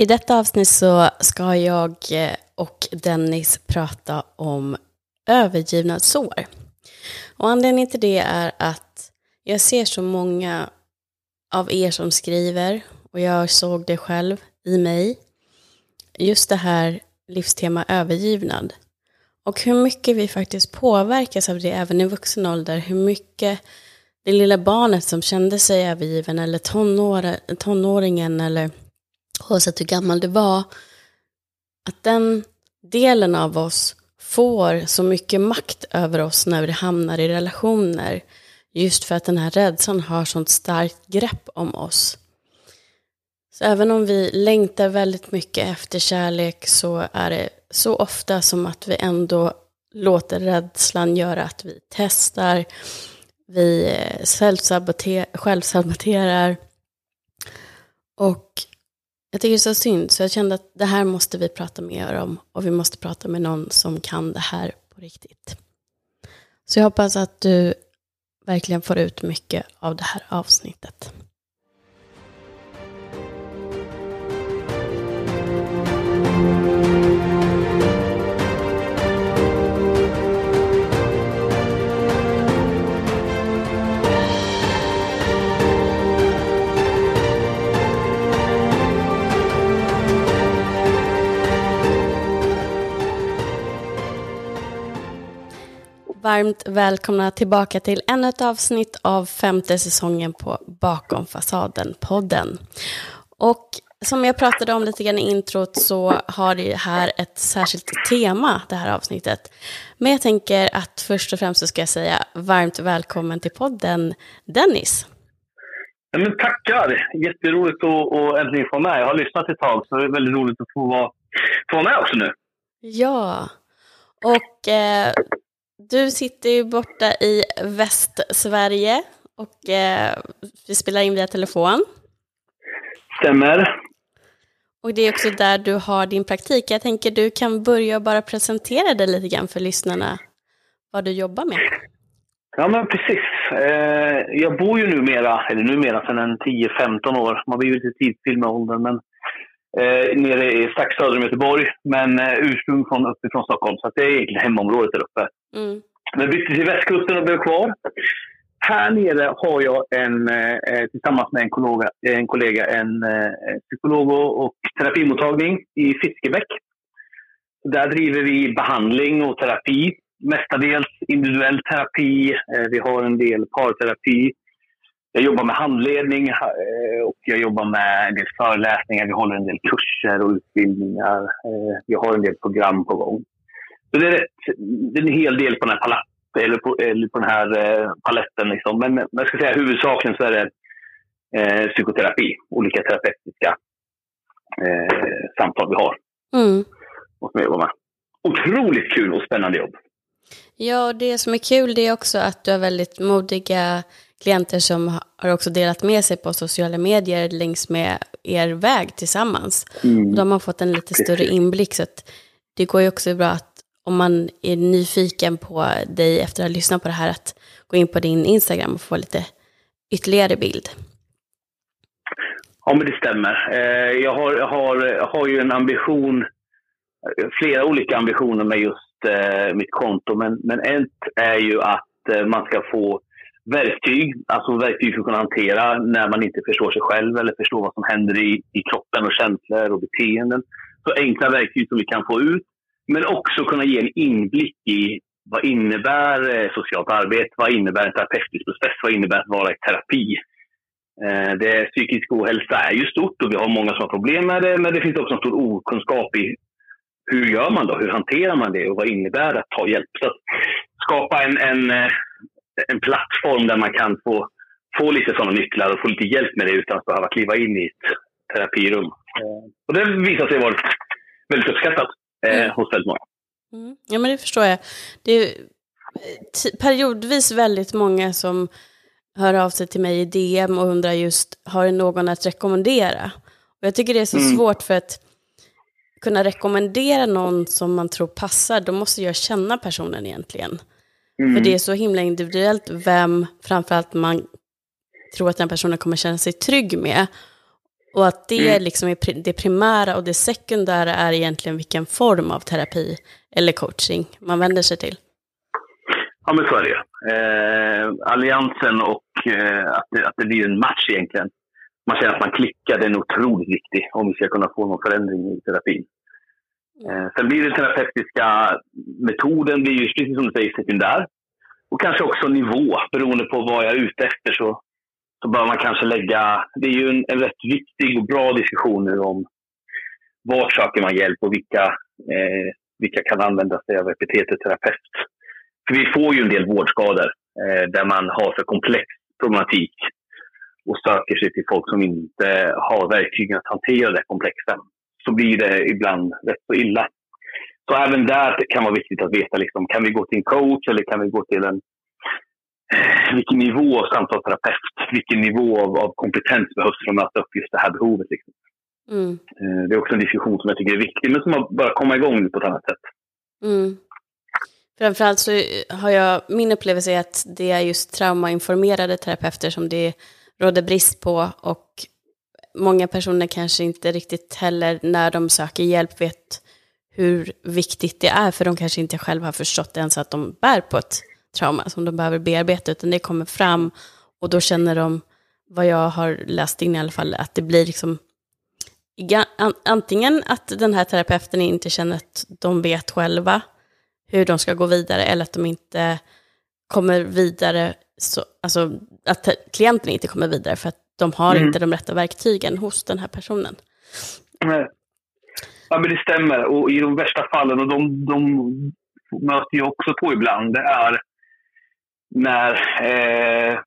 I detta avsnitt så ska jag eh, och Dennis prata om övergivna sår. Och anledningen till det är att jag ser så många av er som skriver och jag såg det själv i mig. Just det här livstema övergivnad. Och hur mycket vi faktiskt påverkas av det även i vuxen ålder. Hur mycket det lilla barnet som kände sig övergiven eller tonår, tonåringen eller oavsett hur gammal du var. Att den delen av oss får så mycket makt över oss när vi hamnar i relationer. Just för att den här rädslan har sånt starkt grepp om oss. Så även om vi längtar väldigt mycket efter kärlek så är det så ofta som att vi ändå låter rädslan göra att vi testar, vi eh, självsaboterar och jag tycker det är så synd, så jag kände att det här måste vi prata mer om och vi måste prata med någon som kan det här på riktigt. Så jag hoppas att du verkligen får ut mycket av det här avsnittet. Varmt välkomna tillbaka till ännu ett avsnitt av femte säsongen på Bakom fasaden-podden. Och som jag pratade om lite grann i introt så har det här ett särskilt tema, det här avsnittet. Men jag tänker att först och främst så ska jag säga varmt välkommen till podden, Dennis. Ja, men tackar! Jätteroligt att, att äntligen få med. Jag har lyssnat ett tag, så det är väldigt roligt att få vara, få vara med också nu. Ja, och eh, du sitter ju borta i Västsverige och eh, vi spelar in via telefon. Stämmer. Och det är också där du har din praktik. Jag tänker du kan börja bara presentera dig lite grann för lyssnarna, vad du jobbar med. Ja, men precis. Eh, jag bor ju numera, eller numera sedan en 10-15 år, man blir ju lite tidsstill med åldern, men eh, nere strax söder om Göteborg, men eh, ursprung från uppifrån Stockholm, så det är egentligen hemområdet där uppe. Mm. Men bytte till västkusten och blev kvar. Här nere har jag en, eh, eh tillsammans med en kollega en, kollega, en eh, psykolog och terapimottagning i Fiskebäck. Där driver vi behandling och terapi. Mestadels individuell terapi. Eh, vi har en del parterapi. Jag jobbar med handledning eh, och jag jobbar med en del föreläsningar. Vi håller en del kurser och utbildningar. Eh, vi har en del program på gång. Så det är, rätt, det är en hel del på den här paletten, eller på, eller på den här eh, paletten. Liksom. Men jag ska säga huvudsakligen så är det eh, psykoterapi, olika terapeutiska eh, samtal vi har. Mm. Och som jag med. Otroligt kul och spännande jobb. Ja, det som är kul det är också att du har väldigt modiga klienter som har också delat med sig på sociala medier längs med er väg tillsammans. Mm. Då har man fått en lite större inblick. Så att det går ju också bra att om man är nyfiken på dig efter att ha lyssnat på det här, att gå in på din Instagram och få lite ytterligare bild. Ja, men det stämmer. Eh, jag har, har, har ju en ambition, flera olika ambitioner med just eh, mitt konto, men, men ett är ju att eh, man ska få verktyg, alltså verktyg för att kunna hantera när man inte förstår sig själv eller förstår vad som händer i, i kroppen och känslor och beteenden. Så enkla verktyg som vi kan få ut men också kunna ge en inblick i vad innebär eh, socialt arbete? Vad innebär en terapeutisk process? Vad innebär att vara i terapi? Eh, det, psykisk ohälsa är ju stort och vi har många som har problem med det, men det finns också en stor okunskap i hur gör man då? Hur hanterar man det och vad innebär det att ta hjälp? Så att skapa en, en, eh, en plattform där man kan få, få lite sådana nycklar och få lite hjälp med det utan att behöva kliva in i ett terapirum. Och det visar sig vara väldigt uppskattat eh, mm. hos väldigt många. Mm. Ja, men det förstår jag. Det är periodvis väldigt många som hör av sig till mig i DM och undrar just, har du någon att rekommendera? Och jag tycker det är så mm. svårt för att kunna rekommendera någon som man tror passar, då måste jag känna personen egentligen. Mm. För det är så himla individuellt vem framförallt man tror att den personen kommer känna sig trygg med. Och att det mm. liksom är det primära och det sekundära är egentligen vilken form av terapi eller coaching man vänder sig till. Ja, men så är det eh, Alliansen och eh, att, det, att det blir en match egentligen. Man känner att man klickar, det är otroligt viktigt om vi ska kunna få någon förändring i terapin. Eh, sen blir den terapeutiska metoden, blir ju, precis som du säger, sekundär. Och kanske också nivå, beroende på vad jag är ute efter. Så, så bör man kanske lägga... Det är ju en, en rätt viktig och bra diskussion nu om var söker man hjälp och vilka, eh, vilka kan använda sig av epitetet terapeut. För vi får ju en del vårdskador eh, där man har för komplex problematik och söker sig till folk som inte har verktygen att hantera det komplexa. Så blir det ibland rätt så illa. Så även där kan det vara viktigt att veta, liksom, kan vi gå till en coach eller kan vi gå till en vilken nivå av samtalsterapeut, vilken nivå av, av, kompetens behövs för att möta upp just det här behovet. Liksom. Mm. Eh, det är också en diskussion som jag tycker är viktig, men som har börjat komma igång på ett annat sätt. Mm. Framförallt så har jag, min upplevelse är att det är just traumainformerade terapeuter som det råder brist på och många personer kanske inte riktigt heller när de söker hjälp vet hur viktigt det är, för de kanske inte själva har förstått ens att de bär på ett trauma som de behöver bearbeta, utan det kommer fram och då känner de, vad jag har läst in i alla fall, att det blir liksom antingen att den här terapeuten inte känner att de vet själva hur de ska gå vidare eller att de inte kommer vidare, så, alltså att klienten inte kommer vidare för att de har mm. inte de rätta verktygen hos den här personen. Ja, men det stämmer. Och i de värsta fallen, och de, de möter jag också på ibland, det är när, eh,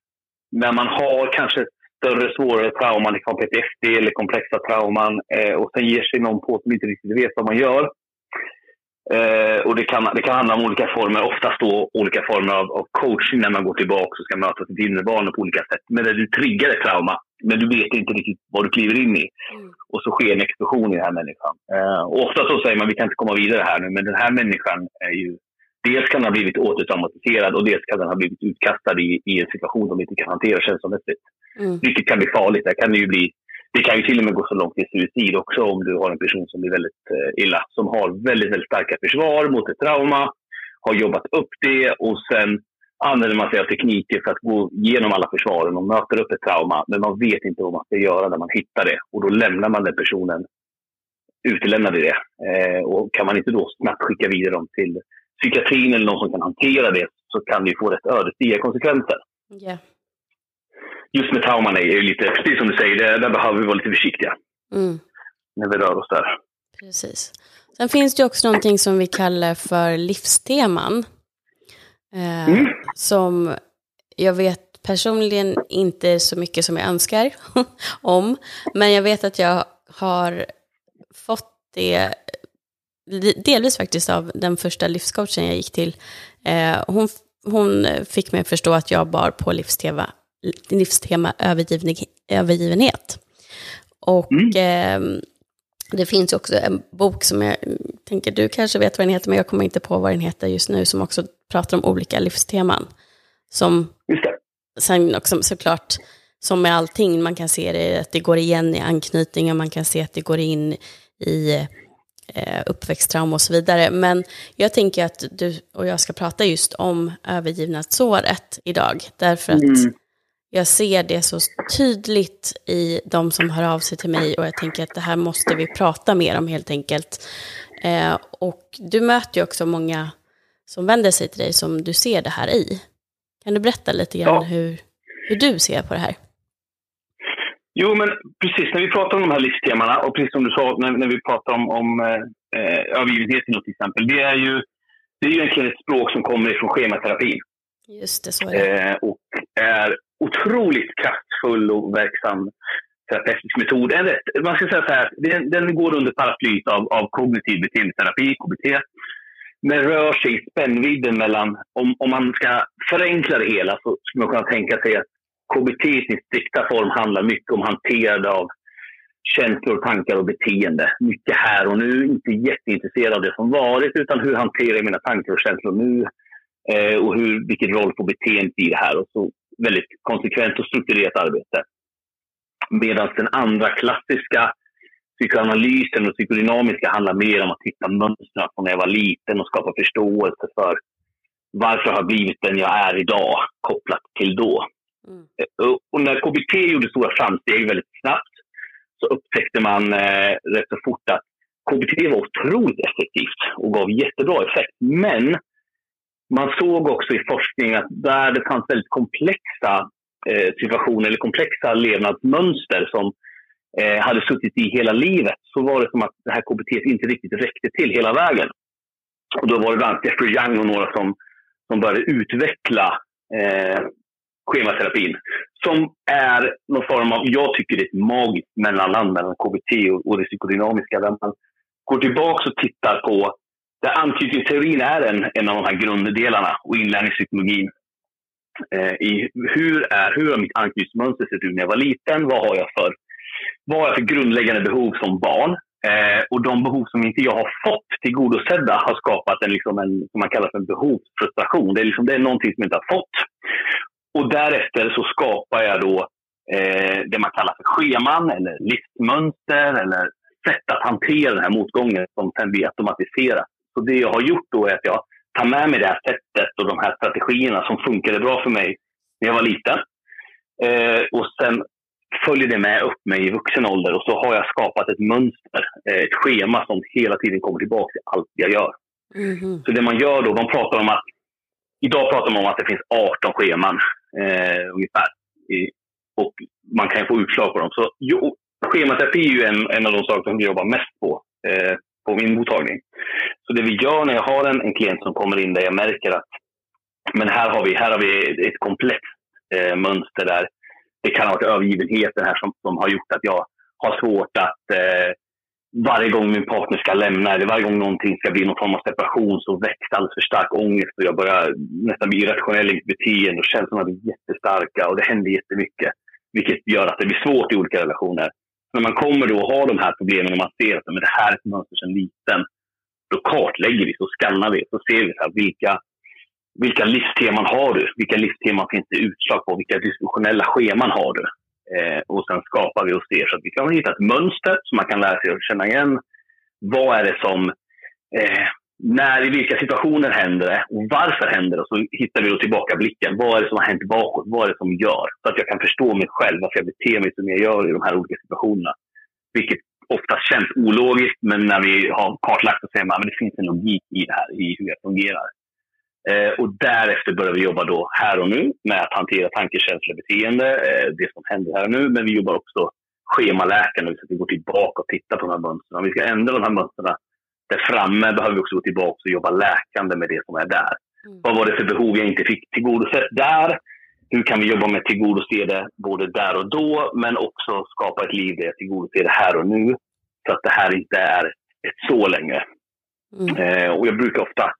när man har kanske större, svårare trauman, liksom PTSD eller komplexa trauman och eh, sen ger sig någon på som inte riktigt vet vad man gör. Eh, och det kan, det kan handla om olika former, oftast då olika former av, av coaching när man går tillbaka och ska möta sitt inre barn på olika sätt. Men där du triggar ett trauma, men du vet inte riktigt vad du kliver in i. Mm. Och så sker en explosion i den här människan. Eh, och ofta så säger man vi kan inte komma vidare här nu, men den här människan är ju Dels kan den ha blivit återtraumatiserad och dels kan den ha blivit utkastad i, i en situation de inte kan hantera känslomässigt. Mm. Vilket kan bli farligt. Där kan det ju bli det kan ju till och med gå så långt till suicid också om du har en person som blir väldigt eh, illa. Som har väldigt, väldigt starka försvar mot ett trauma, har jobbat upp det och sen använder man sig av tekniker för att gå igenom alla försvaren och möter upp ett trauma. Men man vet inte vad man ska göra när man hittar det. Och då lämnar man den personen utelämnad i det. Eh, och kan man inte då snabbt skicka vidare dem till psykiatrin eller någon som kan hantera det så kan det få rätt ödesdigra konsekvenser. Yeah just med trauman är ju lite, precis som du säger, där, där behöver vi vara lite försiktiga. Mm. När vi rör oss där. Precis. Sen finns det också någonting som vi kallar för livsteman. Eh, mm. Som jag vet personligen inte så mycket som jag önskar om. Men jag vet att jag har fått det, delvis faktiskt av den första livscoachen jag gick till. Eh, hon, hon fick mig att förstå att jag bar på livstema, livstema övergivenhet. Och mm. eh, det finns också en bok som jag tänker, du kanske vet vad den heter, men jag kommer inte på vad den heter just nu, som också pratar om olika livsteman. Som sen också såklart, som med allting, man kan se det, att det går igen i anknytningar, man kan se att det går in i uppväxttrauma och så vidare. Men jag tänker att du och jag ska prata just om övergivnadsåret idag, därför att mm jag ser det så tydligt i de som hör av sig till mig och jag tänker att det här måste vi prata mer om helt enkelt. Eh, och du möter ju också många som vänder sig till dig som du ser det här i. Kan du berätta lite grann ja. hur, hur du ser på det här? Jo, men precis. När vi pratar om de här livstemana och precis som du sa när, när vi pratar om, om eh, övergivenheten till exempel. Det är ju det är ju egentligen ett språk som kommer ifrån schematerapin. Just det, så är det. Eh, och är otroligt kraftfull och verksam terapeutisk metod. Man ska säga så här, den, den går under paraplyet av, av kognitiv beteendeterapi, KBT. Men rör sig i spännvidden mellan, om, om man ska förenkla det hela så skulle man kunna tänka sig att KBT i sin strikta form handlar mycket om hanterande av känslor, tankar och beteende. Mycket här och nu, inte jätteintresserad av det som varit utan hur hanterar jag mina tankar och känslor nu? Eh, och hur, vilken roll får beteendet i det här? Och så väldigt konsekvent och strukturerat arbete. Medan den andra klassiska psykoanalysen och psykodynamiska handlar mer om att hitta mönster från när jag var liten och skapa förståelse för varför jag har blivit den jag är idag kopplat till då. Mm. Eh, och när KBT gjorde stora framsteg väldigt snabbt så upptäckte man eh, rätt så fort att KBT var otroligt effektivt och gav jättebra effekt. Men man såg också i forskningen att där det fanns väldigt komplexa eh, situationer eller komplexa levnadsmönster som eh, hade suttit i hela livet så var det som att det här KBT inte riktigt räckte till hela vägen. Och då var det bland annat Jeffrey Young och några som, som började utveckla eh, schematerapin. Som är någon form av, jag tycker det är ett magiskt mellanland mellan KBT och, och det psykodynamiska. Där man går tillbaka och tittar på där anknytningsteorin är en, en av de här grunddelarna och inlärningspsykologin. Eh, i hur, är, hur har mitt anknytningsmönster sett ut när jag var liten? Vad har jag för, vad har jag för grundläggande behov som barn? Eh, och de behov som inte jag har fått tillgodosedda har skapat en, liksom en som man kallar för en behovsfrustration. Det är, liksom, det är någonting som jag inte har fått. Och därefter så skapar jag då eh, det man kallar för scheman eller livsmönster eller sätt att hantera den här motgången som sen blir automatiserat. Så det jag har gjort då är att jag tar med mig det här sättet och de här strategierna som funkade bra för mig när jag var liten. Eh, och sen följer det med upp mig i vuxen ålder och så har jag skapat ett mönster, eh, ett schema som hela tiden kommer tillbaka till allt jag gör. Mm. Så det man gör då, man pratar om att, idag pratar man om att det finns 18 scheman eh, ungefär. I, och man kan få utslag på dem. Så jo, schematerapi är ju en, en av de saker som vi jobbar mest på, eh, på min mottagning. Så det vi gör när jag har en, en klient som kommer in där jag märker att men här har vi, här har vi ett komplext eh, mönster där det kan ha varit övergivenheten här som, som har gjort att jag har svårt att eh, varje gång min partner ska lämna eller varje gång någonting ska bli någon form av separation så väcks alldeles för stark ångest och jag börjar nästan bli irrationell i mitt beteende och känslorna blir jättestarka och det händer jättemycket. Vilket gör att det blir svårt i olika relationer. När man kommer då och har de här problemen och man ser att men det här är ett mönster sedan liten. Då kartlägger vi, så skannar vi, så ser vi så här, vilka, vilka livsteman har du? Vilka livsteman finns det utslag på? Vilka dysfunktionella scheman har du? Eh, och sen skapar vi oss det så att vi kan hitta ett mönster som man kan lära sig att känna igen. Vad är det som eh, när, i vilka situationer händer det och varför händer det? Och så hittar vi då tillbaka blicken. Vad är det som har hänt bakåt? Vad är det som gör? Så att jag kan förstå mig själv, varför jag beter mig som jag gör i de här olika situationerna. Vilket ofta känns ologiskt, men när vi har kartlagt så säger man att det finns en logik i det här, i hur jag fungerar. Eh, och därefter börjar vi jobba då här och nu med att hantera tanke, känsla, beteende, eh, det som händer här och nu. Men vi jobbar också schemaläkande, så att vi går tillbaka och tittar på de här mönstren. Om vi ska ändra de här mönstren där framme behöver vi också gå tillbaka och jobba läkande med det som är där. Mm. Vad var det för behov jag inte fick tillgodosett där? Hur kan vi jobba med att tillgodose det både där och då, men också skapa ett liv där jag tillgodoser det här och nu. Så att det här inte är ett så längre. Mm. Eh, och jag brukar ofta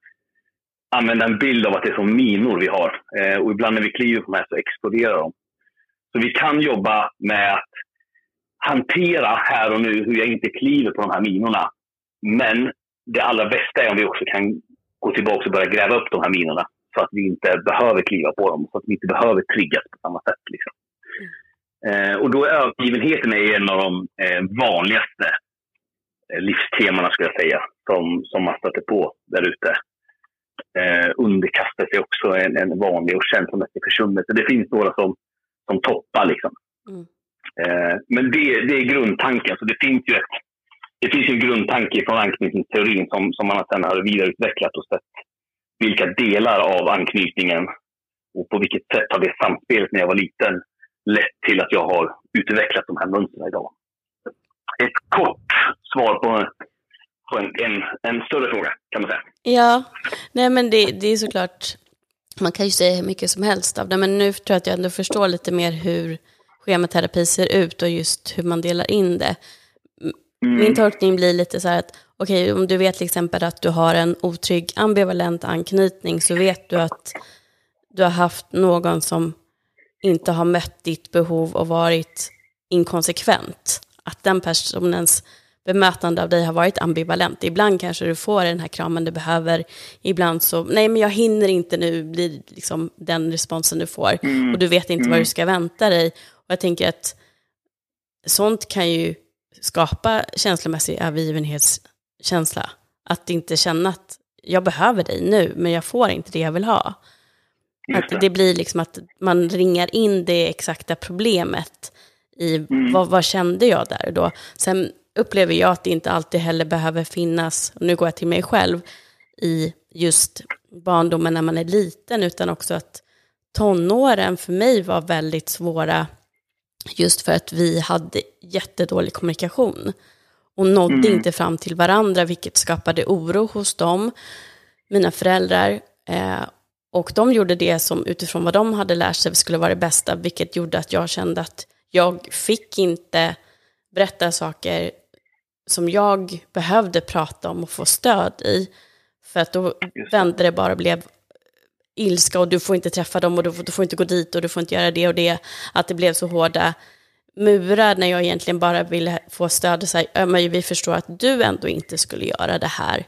använda en bild av att det är som minor vi har. Eh, och ibland när vi kliver på de här så exploderar de. Så vi kan jobba med att hantera här och nu hur jag inte kliver på de här minorna. Men det allra bästa är om vi också kan gå tillbaka och börja gräva upp de här minorna. Så att vi inte behöver kliva på dem, så att vi inte behöver triggas på samma sätt. Liksom. Mm. Eh, och då är övergivenheten en av de eh, vanligaste eh, livstemana, skulle jag säga, som, som man stöter på där ute. Eh, underkastelse är också en, en vanlig och känslomässig försummelse. Det finns några som, som toppar. Liksom. Mm. Eh, men det, det är grundtanken. Så det finns ju ett det finns en grundtanke från anknytningsteorin som, som man sedan har vidareutvecklat och sett vilka delar av anknytningen och på vilket sätt har det samspelet när jag var liten lett till att jag har utvecklat de här mönstren idag. Ett kort svar på, på en, en, en, större fråga kan man säga. Ja, nej men det, det är såklart, man kan ju säga hur mycket som helst av det, men nu tror jag att jag ändå förstår lite mer hur schematerapi ser ut och just hur man delar in det. Mm. Min tolkning blir lite så här att, okej, okay, om du vet till exempel att du har en otrygg ambivalent anknytning så vet du att du har haft någon som inte har mött ditt behov och varit inkonsekvent. Att den personens bemötande av dig har varit ambivalent. Ibland kanske du får den här kramen du behöver, ibland så, nej men jag hinner inte nu, blir liksom den responsen du får. Mm. Och du vet inte mm. vad du ska vänta dig. Och jag tänker att sånt kan ju skapa känslomässig övergivenhetskänsla. Att inte känna att jag behöver dig nu, men jag får inte det jag vill ha. Att det blir liksom att man ringar in det exakta problemet i mm. vad, vad, kände jag där då. Sen upplever jag att det inte alltid heller behöver finnas, nu går jag till mig själv, i just barndomen när man är liten, utan också att tonåren för mig var väldigt svåra just för att vi hade jättedålig kommunikation och nådde mm. inte fram till varandra, vilket skapade oro hos dem, mina föräldrar. Eh, och de gjorde det som utifrån vad de hade lärt sig skulle vara det bästa, vilket gjorde att jag kände att jag fick inte berätta saker som jag behövde prata om och få stöd i. För att då vände det bara och blev ilska och du får inte träffa dem och du får, du får inte gå dit och du får inte göra det och det. Att det blev så hårda murar när jag egentligen bara ville få stöd och säga, men vi förstår att du ändå inte skulle göra det här.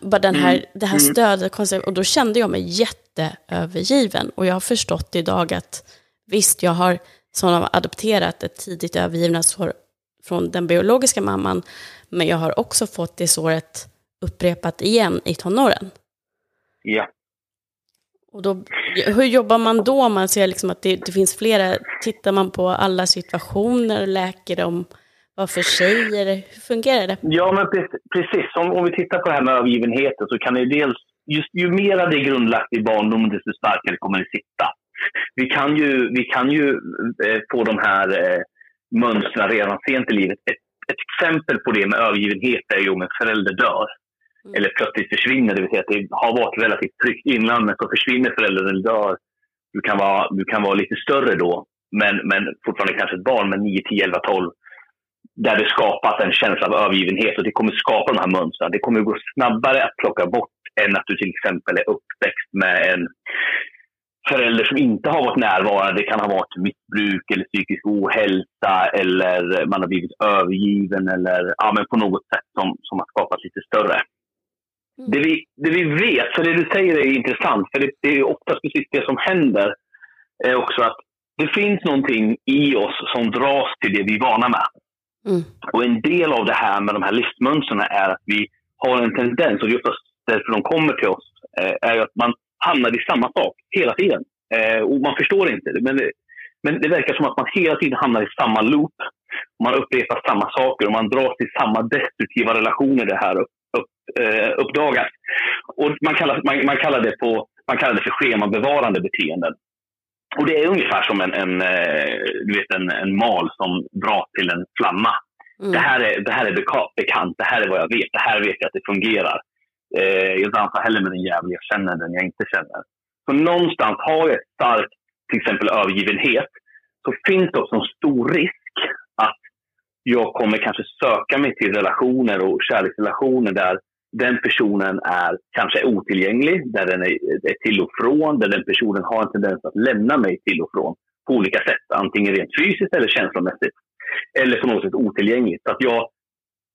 Bara den här, mm. det här mm. stödet, och då kände jag mig jätteövergiven. Och jag har förstått idag att visst, jag har som adopterat ett tidigt övergivnadsår från den biologiska mamman, men jag har också fått det såret upprepat igen i tonåren. Ja. Och då, hur jobbar man då man ser liksom att det, det, finns flera, tittar man på alla situationer läker dem var för sig, eller hur fungerar det? Ja, men precis. Om, om vi tittar på det här med övergivenheten så kan det dels, just ju mer det är grundlagt i barndomen, desto starkare kommer det sitta. Vi kan ju, vi kan ju eh, få de här eh, mönstren redan sent i livet. Ett, ett exempel på det med övergivenhet är ju om en förälder dör. Mm. Eller plötsligt försvinner, det vill säga att det har varit relativt tryggt innan, men så försvinner föräldern eller dör. Du kan vara, du kan vara lite större då, men, men fortfarande kanske ett barn, men 9, 10, 11, 12 där det skapas en känsla av övergivenhet och det kommer skapa de här mönstren. Det kommer gå snabbare att plocka bort än att du till exempel är uppväxt med en förälder som inte har varit närvarande. Det kan ha varit missbruk eller psykisk ohälsa eller man har blivit övergiven eller ja, men på något sätt som, som har skapat lite större. Mm. Det, vi, det vi vet, för det du säger är intressant, för det, det är ofta precis det som händer, är också att det finns någonting i oss som dras till det vi är vana med. Mm. Och en del av det här med de här livsmönstren är att vi har en tendens, och det är oftast därför de kommer till oss, eh, är att man hamnar i samma sak hela tiden. Eh, och man förstår inte men det, men det verkar som att man hela tiden hamnar i samma loop. Man upprepar samma saker och man dras till samma destruktiva relationer det här upp, upp, eh, uppdagas. Och man, kallar, man, man, kallar det på, man kallar det för schemabevarande beteenden. Och det är ungefär som en, en, eh, du vet, en, en mal som dras till en flamma. Mm. Det, här är, det här är bekant, det här är vad jag vet, det här vet jag att det fungerar. Eh, jag dansar hellre med den jävel jag känner än den jag inte känner. Så någonstans har jag ett starkt, till exempel övergivenhet, så finns det också en stor risk att jag kommer kanske söka mig till relationer och kärleksrelationer där den personen är kanske otillgänglig, där den är, är till och från, där den personen har en tendens att lämna mig till och från på olika sätt, antingen rent fysiskt eller känslomässigt. Eller på något sätt otillgängligt. Så att jag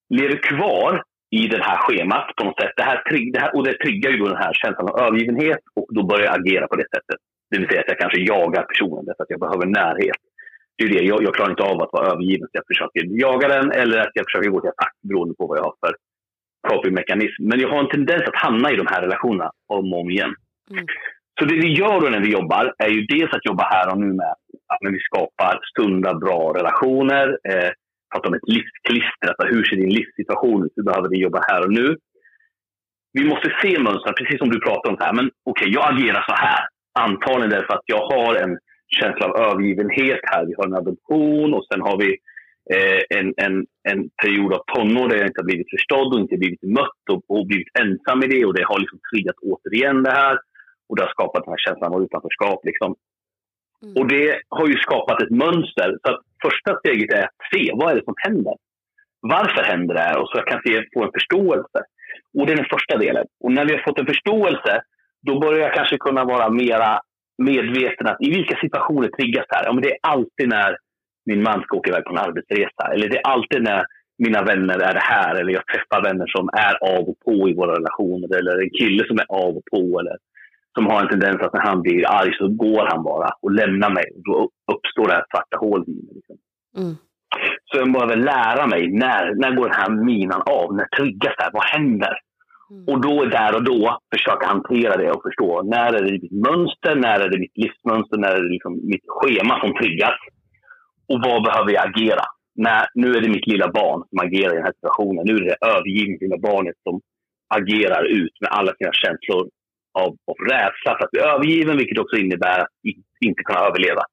lever kvar i det här schemat på något sätt. Det här, det här, och det triggar ju då den här känslan av övergivenhet och då börjar jag agera på det sättet. Det vill säga att jag kanske jagar personen därför att jag behöver närhet. Det är det. Jag, jag klarar inte av att vara övergiven så jag försöker jaga den eller att jag försöker gå till attack beroende på vad jag har för coping-mekanism. Men jag har en tendens att hamna i de här relationerna om och om igen. Mm. Så det vi gör då när vi jobbar är ju dels att jobba här och nu med att vi skapar sunda, bra relationer. Eh, prata om ett livsklister. Alltså hur ser din livssituation ut? Hur behöver vi jobba här och nu? Vi måste se mönstren, precis som du pratar om. Så här, men okej, okay, jag agerar så här. Antagligen därför att jag har en känsla av övergivenhet här. Vi har en adoption och sen har vi eh, en, en, en period av tonår där jag inte har blivit förstådd och inte blivit mött och, och blivit ensam i det. Och det har liksom triggat återigen det här. Och det har skapat den här känslan av utanförskap. Liksom. Mm. Och det har ju skapat ett mönster. Så att första steget är att se vad är det som händer. Varför händer det här? Och så jag kan se, få en förståelse. Och det är den första delen. Och när vi har fått en förståelse, då börjar jag kanske kunna vara mera medveten att i vilka situationer triggas det här? Ja, men det är alltid när min man ska åka iväg på en arbetsresa. Eller det är alltid när mina vänner är här. Eller jag träffar vänner som är av och på i våra relationer. Eller en kille som är av och på. Eller som har en tendens att när han blir arg så går han bara och lämnar mig. Då uppstår det här svarta hålet i mig. Liksom. Mm. Så jag behöver lära mig, när, när går den här minan av? När triggas det här? Vad händer? Mm. Och då där och då försöka hantera det och förstå när är det mitt mönster, när är det mitt livsmönster, när är det liksom mitt schema som triggas? Och vad behöver jag agera? När, nu är det mitt lilla barn som agerar i den här situationen. Nu är det det övergivna lilla barnet som agerar ut med alla sina känslor av, av rädsla för att bli övergiven, vilket också innebär att inte kunna överleva.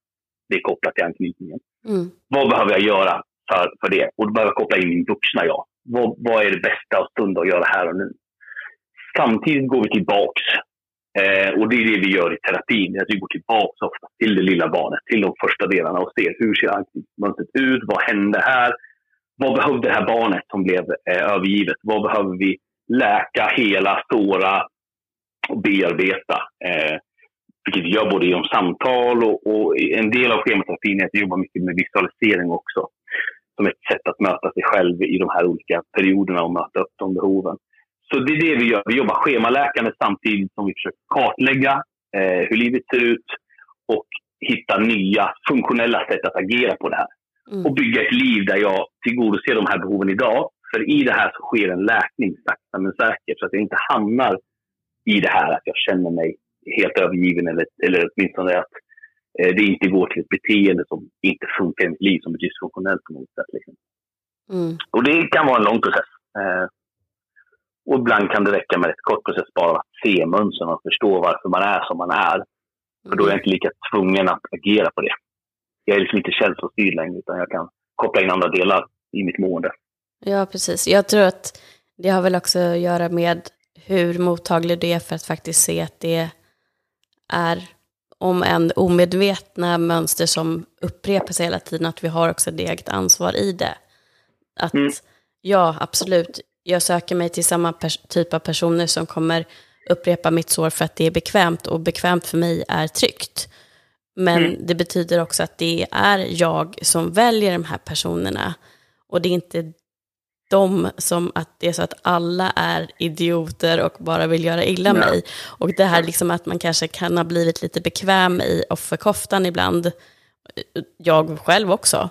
Det är kopplat till anknytningen. Mm. Vad behöver jag göra för, för det? Och då behöver jag koppla in min vuxna jag. Vad, vad är det bästa och stund att göra här och nu? Samtidigt går vi tillbaks. Eh, och det är det vi gör i terapin. Att vi går tillbaks ofta till det lilla barnet, till de första delarna och ser hur ser anknytningsmönstret ut? Vad hände här? Vad behövde det här barnet som blev eh, övergivet? Vad behöver vi läka, hela, såra och bearbeta? Eh, vilket vi gör både genom samtal och, och en del av schematerapin är att jobba mycket med visualisering också. Som ett sätt att möta sig själv i de här olika perioderna och möta upp de behoven. Så det är det vi gör. Vi jobbar schemaläkande samtidigt som vi försöker kartlägga eh, hur livet ser ut och hitta nya funktionella sätt att agera på det här. Mm. Och bygga ett liv där jag tillgodoser de här behoven idag. För i det här så sker en läkning sakta men säkert så att jag inte hamnar i det här att jag känner mig helt övergiven eller, eller åtminstone att eh, det inte går till ett beteende som inte funkar i mitt liv, som är dysfunktionellt på något sätt. Liksom. Mm. Och det kan vara en lång process. Eh, och ibland kan det räcka med ett kort process bara att se mönstren och förstå varför man är som man är. För då är jag inte lika tvungen att agera på det. Jag är liksom inte känslostyrd längre, utan jag kan koppla in andra delar i mitt mående. Ja, precis. Jag tror att det har väl också att göra med hur mottaglig du är för att faktiskt se att det är om en omedvetna mönster som upprepar sig hela tiden, att vi har också ett eget ansvar i det. Att mm. ja, absolut, jag söker mig till samma typ av personer som kommer upprepa mitt sår för att det är bekvämt och bekvämt för mig är tryggt. Men mm. det betyder också att det är jag som väljer de här personerna och det är inte de som att det är så att alla är idioter och bara vill göra illa Nej. mig. Och det här liksom att man kanske kan ha blivit lite bekväm i offerkoftan ibland, jag själv också,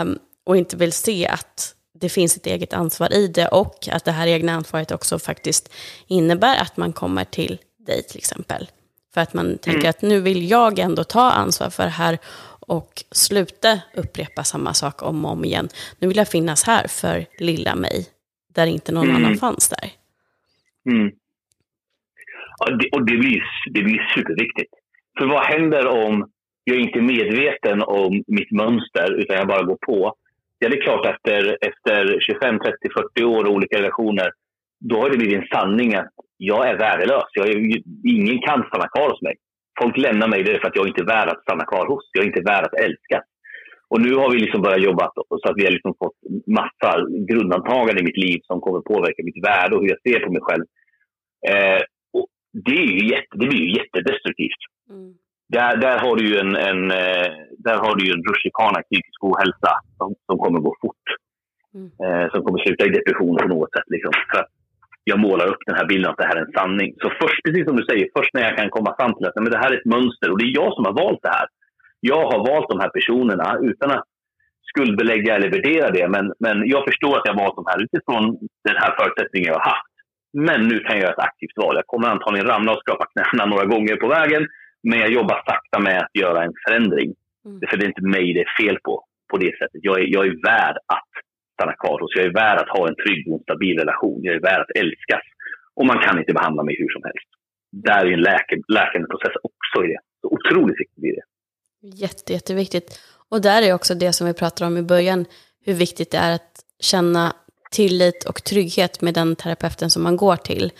um, och inte vill se att det finns ett eget ansvar i det och att det här egna ansvaret också faktiskt innebär att man kommer till dig till exempel. För att man tänker mm. att nu vill jag ändå ta ansvar för det här och sluta upprepa samma sak om och om igen. Nu vill jag finnas här för lilla mig, där inte någon mm. annan fanns där. Mm. Och, det, och det, blir, det blir superviktigt. För vad händer om jag inte är medveten om mitt mönster, utan jag bara går på? Ja, det är klart efter, efter 25, 30, 40 år och olika relationer, då har det blivit en sanning att jag är värdelös. Jag är, ingen kan stanna kvar hos mig. Folk lämnar mig för att jag inte är värd att stanna kvar hos. Jag är inte värd att älska. Och nu har vi liksom börjat jobba så att vi har liksom fått massa grundantaganden i mitt liv som kommer påverka mitt värde och hur jag ser på mig själv. Eh, och det, är ju jätte, det blir ju jättedestruktivt. Mm. Där, där har du ju en, en, eh, där har du ju en rutschkana psykisk ohälsa som, som kommer gå fort. Mm. Eh, som kommer sluta i depression på något sätt. Liksom. För att jag målar upp den här bilden att det här är en sanning. Så först, precis som du säger, först när jag kan komma fram till att nej, men det här är ett mönster och det är jag som har valt det här. Jag har valt de här personerna utan att skuldbelägga eller värdera det. Men, men jag förstår att jag valt de här utifrån den här förutsättningen jag har haft. Men nu kan jag göra ett aktivt val. Jag kommer antagligen ramla och skrapa knäna några gånger på vägen. Men jag jobbar sakta med att göra en förändring. Mm. För det är inte mig det är fel på, på det sättet. Jag är, jag är värd att stanna kvar hos. Jag är värd att ha en trygg och stabil relation. Jag är värd att älskas. Och man kan inte behandla mig hur som helst. Där är en läke, läkande process också i det. Så otroligt viktigt i det. Jätte, jätteviktigt. Och där är också det som vi pratade om i början, hur viktigt det är att känna tillit och trygghet med den terapeuten som man går till.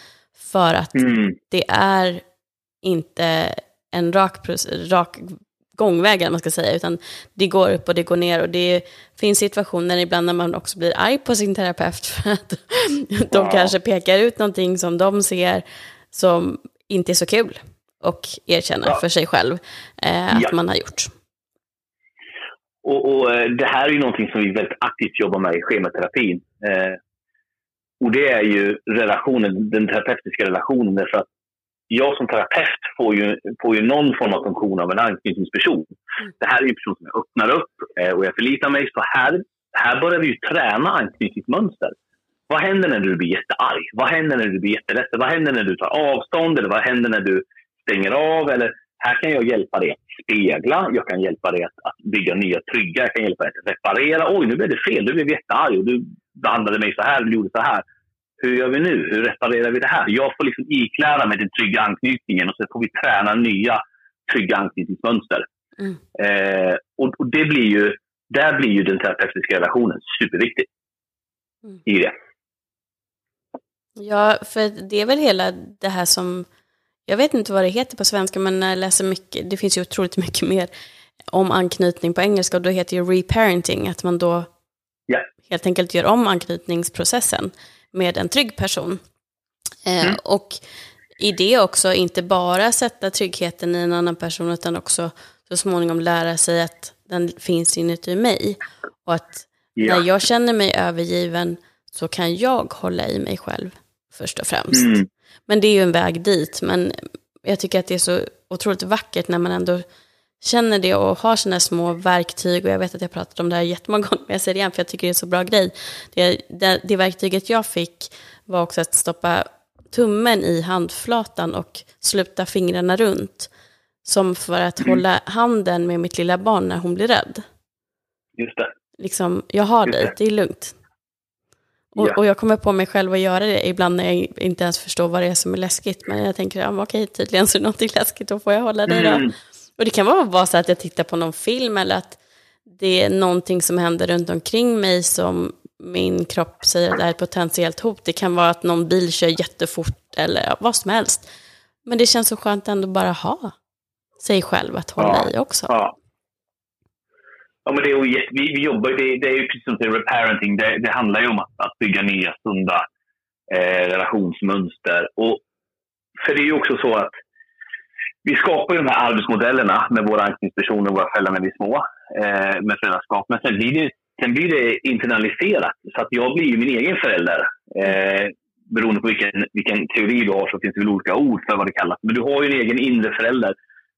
För att mm. det är inte en rak, rak gångväg, man ska säga, utan det går upp och det går ner. Och det finns situationer ibland när man också blir arg på sin terapeut för att de ja. kanske pekar ut någonting som de ser som inte är så kul och erkänner ja. för sig själv eh, att ja. man har gjort. Och, och, eh, Det här är ju någonting som vi väldigt aktivt jobbar med i schematerapin. Eh, och det är ju relationen, den terapeutiska relationen. Därför att jag som terapeut får ju, får ju någon form av funktion av en anknytningsperson. Mm. Det här är en person som jag öppnar upp eh, och jag förlitar mig. Så här, här börjar vi ju träna anknytningsmönster. Vad händer när du blir jättearg? Vad händer när du blir jätteledsen? Vad händer när du tar avstånd? Eller vad händer när du stänger av? Eller här kan jag hjälpa dig att spegla. Jag kan hjälpa dig att, att bygga nya trygga. Jag kan hjälpa dig att reparera. Oj, nu blev det fel. Du blev jättearg och du behandlade mig så här. Du gjorde så här. Hur gör vi nu? Hur reparerar vi det här? Jag får liksom iklära mig den trygga anknytningen och så får vi träna nya trygga anknytningsmönster. Mm. Eh, och, och, det blir ju, där blir ju den terapeutiska relationen superviktig mm. i det. Ja, för det är väl hela det här som, jag vet inte vad det heter på svenska, men när jag läser mycket, det finns ju otroligt mycket mer om anknytning på engelska och då heter det reparenting, att man då yeah. helt enkelt gör om anknytningsprocessen med en trygg person. Eh, mm. Och i det också inte bara sätta tryggheten i en annan person utan också så småningom lära sig att den finns inuti mig. Och att ja. när jag känner mig övergiven så kan jag hålla i mig själv först och främst. Mm. Men det är ju en väg dit. Men jag tycker att det är så otroligt vackert när man ändå känner det och har sina små verktyg. Och jag vet att jag pratat om det här jättemånga gånger, men jag säger det igen för jag tycker det är så bra grej. Det, det, det verktyget jag fick var också att stoppa tummen i handflatan och sluta fingrarna runt. Som för att mm. hålla handen med mitt lilla barn när hon blir rädd. Just det. Liksom, jag har dig, det. det är lugnt. Och, ja. och, jag kommer på mig själv att göra det ibland när jag inte ens förstår vad det är som är läskigt. Men jag tänker, ja, okej, tydligen så är det någonting läskigt, då får jag hålla dig då. Mm. Och det kan vara så att jag tittar på någon film eller att det är någonting som händer runt omkring mig som min kropp säger att det är ett potentiellt hot. Det kan vara att någon bil kör jättefort eller vad som helst. Men det känns så skönt ändå bara ha sig själv att hålla ja, i också. Ja. Ja, men det är ju, vi, vi jobbar, det, det är ju precis som till reparenting, det, det handlar ju om att, att bygga nya sunda eh, relationsmönster. Och, för det är ju också så att vi skapar ju de här arbetsmodellerna med våra anknytningspersoner och våra föräldrar när vi är små, eh, med föräldraskap. Men sen blir, det, sen blir det internaliserat. Så att jag blir ju min egen förälder. Eh, beroende på vilken, vilken teori du har så finns det väl olika ord för vad det kallas. Men du har ju en egen inre förälder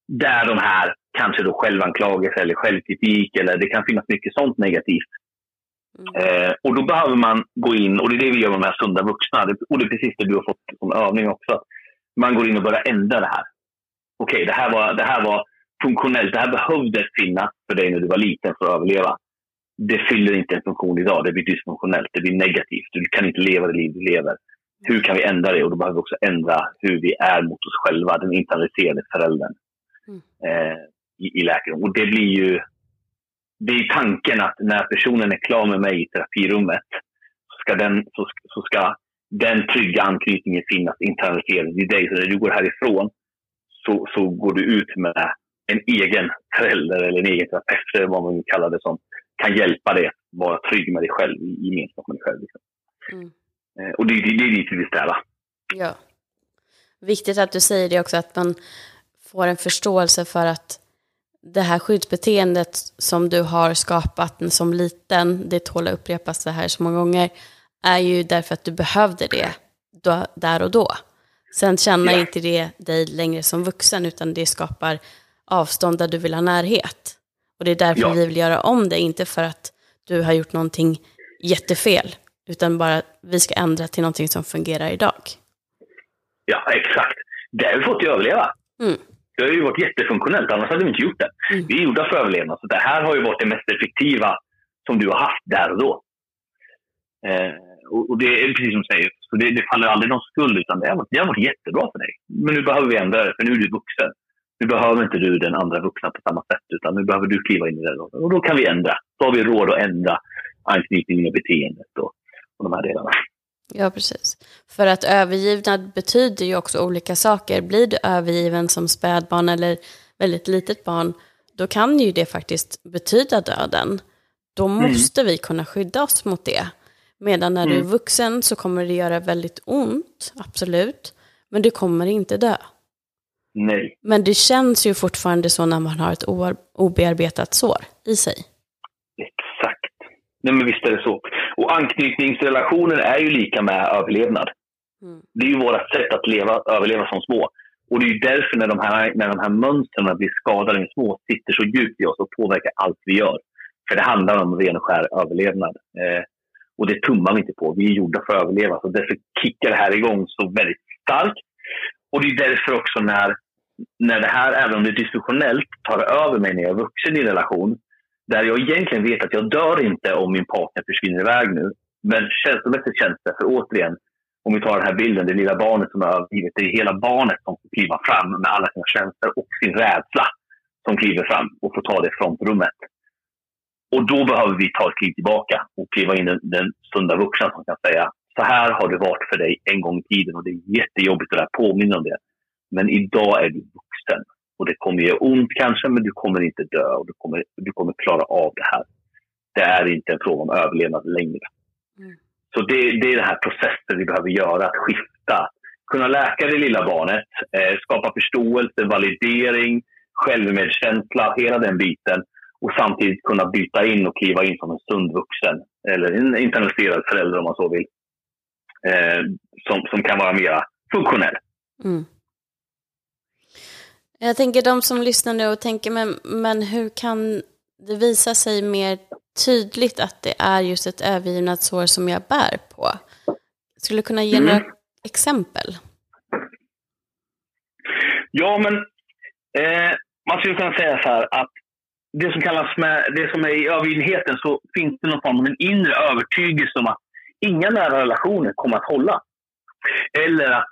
där de här kanske då självanklagelse eller självkritik eller det kan finnas mycket sånt negativt. Mm. Eh, och då behöver man gå in, och det är det vi gör med de här sunda vuxna, och det är precis det du har fått som övning också. Man går in och börjar ändra det här okej, okay, det, här var, det här var funktionellt. Det här behövde finnas för dig när du var liten för att överleva. Det fyller inte en funktion idag. Det blir dysfunktionellt. Det blir negativt. Du kan inte leva det liv du lever. Hur kan vi ändra det? Och då behöver vi också ändra hur vi är mot oss själva, den internaliserade föräldern mm. eh, i, i läkaren. Och det blir ju... Det är tanken att när personen är klar med mig i terapirummet så ska den, så, så ska den trygga anknytningen finnas internaliserad i dig. Så när du går härifrån så, så går du ut med en egen förälder eller en egen terapeut, eller vad man vill kalla det som, kan hjälpa dig att vara trygg med dig själv, i gemenskap med dig själv. Liksom. Mm. Eh, och det, det, det är dit vi vill sträva. Ja. Viktigt att du säger det också, att man får en förståelse för att det här skyddsbeteendet som du har skapat som liten, det tål att upprepas det här så många gånger, är ju därför att du behövde det då, där och då. Sen känner ja. inte det dig längre som vuxen, utan det skapar avstånd där du vill ha närhet. Och det är därför ja. vi vill göra om det, inte för att du har gjort någonting jättefel, utan bara vi ska ändra till någonting som fungerar idag. Ja, exakt. Det har vi fått överleva. Mm. Det har ju varit jättefunktionellt, annars hade vi inte gjort det. Mm. Vi är gjorda för överlevnad, så det här har ju varit det mest effektiva som du har haft där och då. Eh, och, och, det är precis som du säger, så det, det faller aldrig någon skuld, utan det har, varit, det har varit jättebra för dig. Men nu behöver vi ändra det, för nu är du vuxen. Nu behöver inte du den andra vuxna på samma sätt, utan nu behöver du kliva in i det. Och då kan vi ändra. Då har vi råd att ändra anknytningen och beteendet och, och de här delarna. Ja, precis. För att övergivnad betyder ju också olika saker. Blir du övergiven som spädbarn eller väldigt litet barn, då kan ju det faktiskt betyda döden. Då mm. måste mm. vi kunna skydda oss mot det. Medan när mm. du är vuxen så kommer det göra väldigt ont, absolut. Men du kommer inte dö. Nej. Men det känns ju fortfarande så när man har ett obearbetat sår i sig. Exakt. Nej, men visst är det så. Och anknytningsrelationer är ju lika med överlevnad. Mm. Det är ju vårt sätt att leva, överleva som små. Och det är därför när de här, när de här mönstren blir skadade med små sitter så djupt i oss och påverkar allt vi gör. För det handlar om ren och skär överlevnad. Eh, och det tummar vi inte på. Vi är gjorda för att överleva. Så därför kickar det här igång så väldigt starkt. Och det är därför också när, när det här, även om det är dysfunktionellt, tar över mig när jag är vuxen i en relation. Där jag egentligen vet att jag dör inte om min partner försvinner iväg nu. Men känslomässigt känns det, för återigen, om vi tar den här bilden, det lilla barnet som är övergivet. Det är hela barnet som får kliva fram med alla sina känslor och sin rädsla som kliver fram och får ta det frontrummet. Och då behöver vi ta ett kliv tillbaka och kliva in den, den sunda vuxna som kan säga så här har det varit för dig en gång i tiden och det är jättejobbigt att påminna om det. Men idag är du vuxen och det kommer göra ont kanske, men du kommer inte dö och du kommer, du kommer klara av det här. Det är inte en fråga om överlevnad längre. Mm. Så det, det, är den här processen vi behöver göra, att skifta. Kunna läka det lilla barnet, eh, skapa förståelse, validering, självmedkänsla, hela den biten. Och samtidigt kunna byta in och kliva in som en sund vuxen, eller en internaliserad förälder om man så vill. Eh, som, som kan vara mera funktionell. Mm. Jag tänker de som lyssnar nu och tänker, men, men hur kan det visa sig mer tydligt att det är just ett övergivnadsår som jag bär på. Skulle du kunna ge mm. några exempel? Ja, men eh, man skulle kunna säga så här att det som kallas med, det som är i övergivenheten så finns det någon form av en inre övertygelse om att inga nära relationer kommer att hålla. Eller att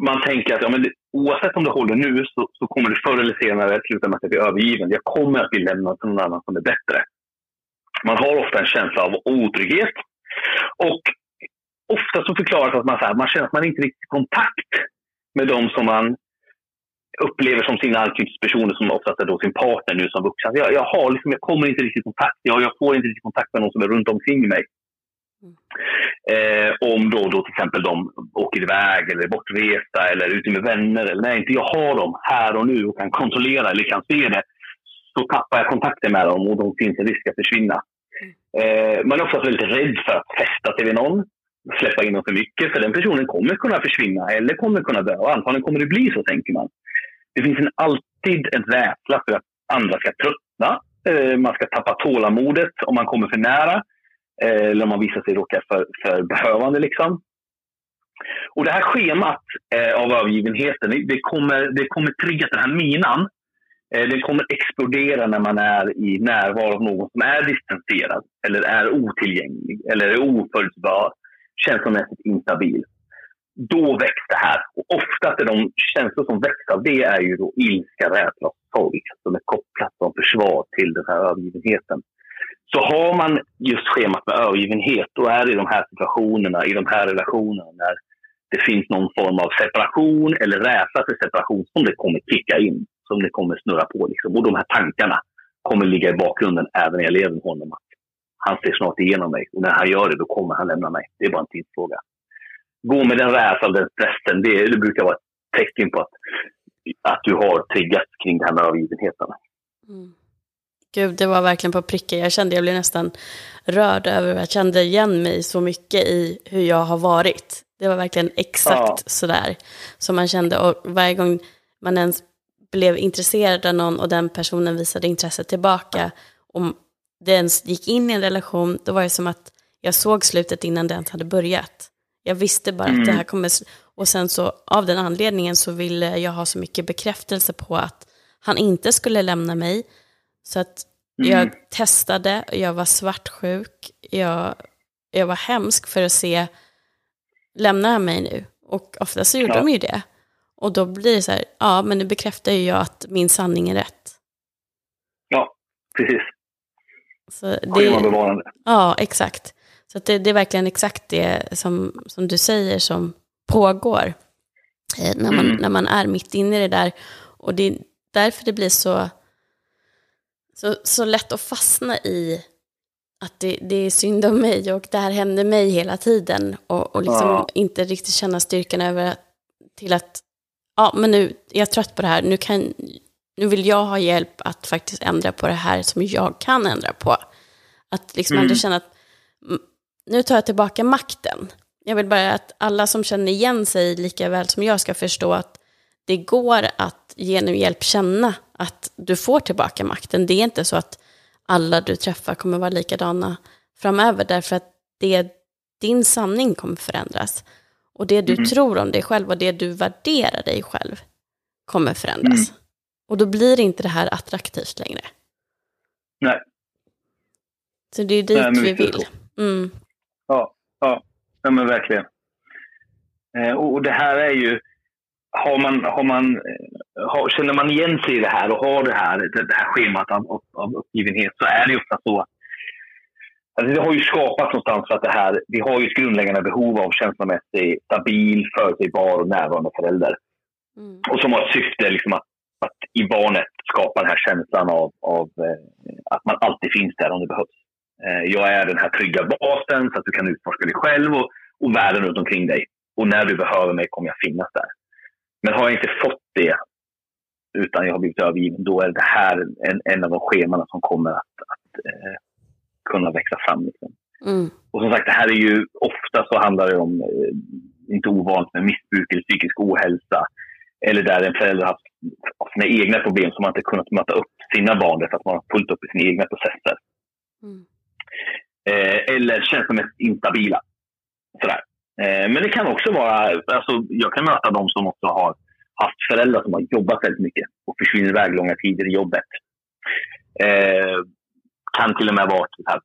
man tänker att ja, men oavsett om det håller nu så, så kommer det förr eller senare sluta med att jag blir övergiven. Jag kommer att bli lämnad till någon annan som är bättre. Man har ofta en känsla av otrygghet. Och ofta så förklaras att man, så här, man känner att man inte riktigt i kontakt med de som man upplever som sina anknytningspersoner, som oftast är då sin partner nu som vuxen. Jag, jag, har liksom, jag kommer inte riktigt i kontakt. Jag, jag får inte riktigt kontakt med någon som är runt omkring mig. Mm. Eh, om då, då till exempel de åker iväg eller är bortresta eller är ute med vänner. Eller när inte jag har dem här och nu och kan kontrollera eller kan se det så tappar jag kontakten med dem och då finns en risk att försvinna. Eh, man är oftast väldigt rädd för att fästa sig vid någon, släppa in dem för mycket, för den personen kommer kunna försvinna eller kommer kunna dö. Och antagligen kommer det bli så, tänker man. Det finns en, alltid en rädsla för att andra ska tröttna. Eh, man ska tappa tålamodet om man kommer för nära. Eh, eller om man visar sig råka för, för behövande. Liksom. Och det här schemat eh, av övergivenheten, det kommer, det kommer trigga den här minan Eh, den kommer explodera när man är i närvaro av någon som är distanserad eller är otillgänglig eller är oförutsägbar, känslomässigt instabil. Då väcks det här. Och oftast är de känslor som väcks av det är ju då ilska, rädsla och sorg som är kopplat som försvar till den här övergivenheten. Så har man just schemat med övergivenhet, då är det i de här situationerna, i de här relationerna när det finns någon form av separation eller rädsla för separation som det kommer kicka in som det kommer snurra på. Liksom. Och de här tankarna kommer ligga i bakgrunden även när jag lever med honom. Att han ser snart igenom mig och när han gör det då kommer han lämna mig. Det är bara en tidsfråga. Gå med den rädslan, den stressen, det, det brukar vara ett tecken på att, att du har triggat kring det här med övergivenheten. Mm. Gud, det var verkligen på pricken. Jag kände, jag blev nästan rörd över, jag kände igen mig så mycket i hur jag har varit. Det var verkligen exakt ja. sådär som man kände. Och varje gång man ens blev intresserad av någon och den personen visade intresse tillbaka, om det ens gick in i en relation, då var det som att jag såg slutet innan det ens hade börjat. Jag visste bara mm. att det mm. här kommer... Och sen så av den anledningen så ville jag ha så mycket bekräftelse på att han inte skulle lämna mig. Så att mm. jag testade, jag var svartsjuk, jag, jag var hemsk för att se, lämnar han mig nu? Och ofta så gjorde ja. de ju det. Och då blir det så här, ja men nu bekräftar ju jag att min sanning är rätt. Ja, precis. Så det, ja, exakt. Så det, det, är verkligen exakt det som, som du säger som pågår eh, när, man, mm. när man är mitt inne i det där. Och det är därför det blir så, så, så lätt att fastna i att det, det är synd om mig och det här händer mig hela tiden. Och, och liksom ja. inte riktigt känna styrkan över att, till att ja, men nu är jag trött på det här, nu, kan, nu vill jag ha hjälp att faktiskt ändra på det här som jag kan ändra på. Att liksom mm. ändå känna att nu tar jag tillbaka makten. Jag vill bara att alla som känner igen sig lika väl som jag ska förstå att det går att genom hjälp känna att du får tillbaka makten. Det är inte så att alla du träffar kommer vara likadana framöver, därför att det, din sanning kommer förändras. Och det du mm. tror om dig själv och det du värderar dig själv kommer förändras. Mm. Och då blir inte det här attraktivt längre. Nej. Så det är dit Nej, vi vill. Mm. Ja, ja. ja, men verkligen. Eh, och det här är ju, har man, har man, eh, har, känner man igen sig i det här och har det här, det, här schemat av, av uppgivenhet så är det ofta så Alltså det har ju skapats någonstans för att det här, vi har ju ett grundläggande behov av känslomässigt stabil, förutsägbar och närvarande förälder. Mm. Och som har ett syfte liksom att, att i barnet skapa den här känslan av, av eh, att man alltid finns där om det behövs. Eh, jag är den här trygga basen så att du kan utforska dig själv och, och världen runt omkring dig. Och när du behöver mig kommer jag finnas där. Men har jag inte fått det utan jag har blivit övergiven, då är det här en, en av de scheman som kommer att, att eh, kunna växa fram. Liksom. Mm. Och som sagt, det här är ju ofta så handlar det om, eh, inte ovanligt, med missbruk eller psykisk ohälsa. Eller där en förälder har haft sina egna problem som man inte kunnat möta upp sina barn därför att man har fullt upp i sina egna processer. Mm. Eh, eller känslomässigt instabila. Sådär. Eh, men det kan också vara, alltså, jag kan möta de som också har haft föräldrar som har jobbat väldigt mycket och försvinner iväg långa tider i jobbet. Eh, kan till och med vara så här,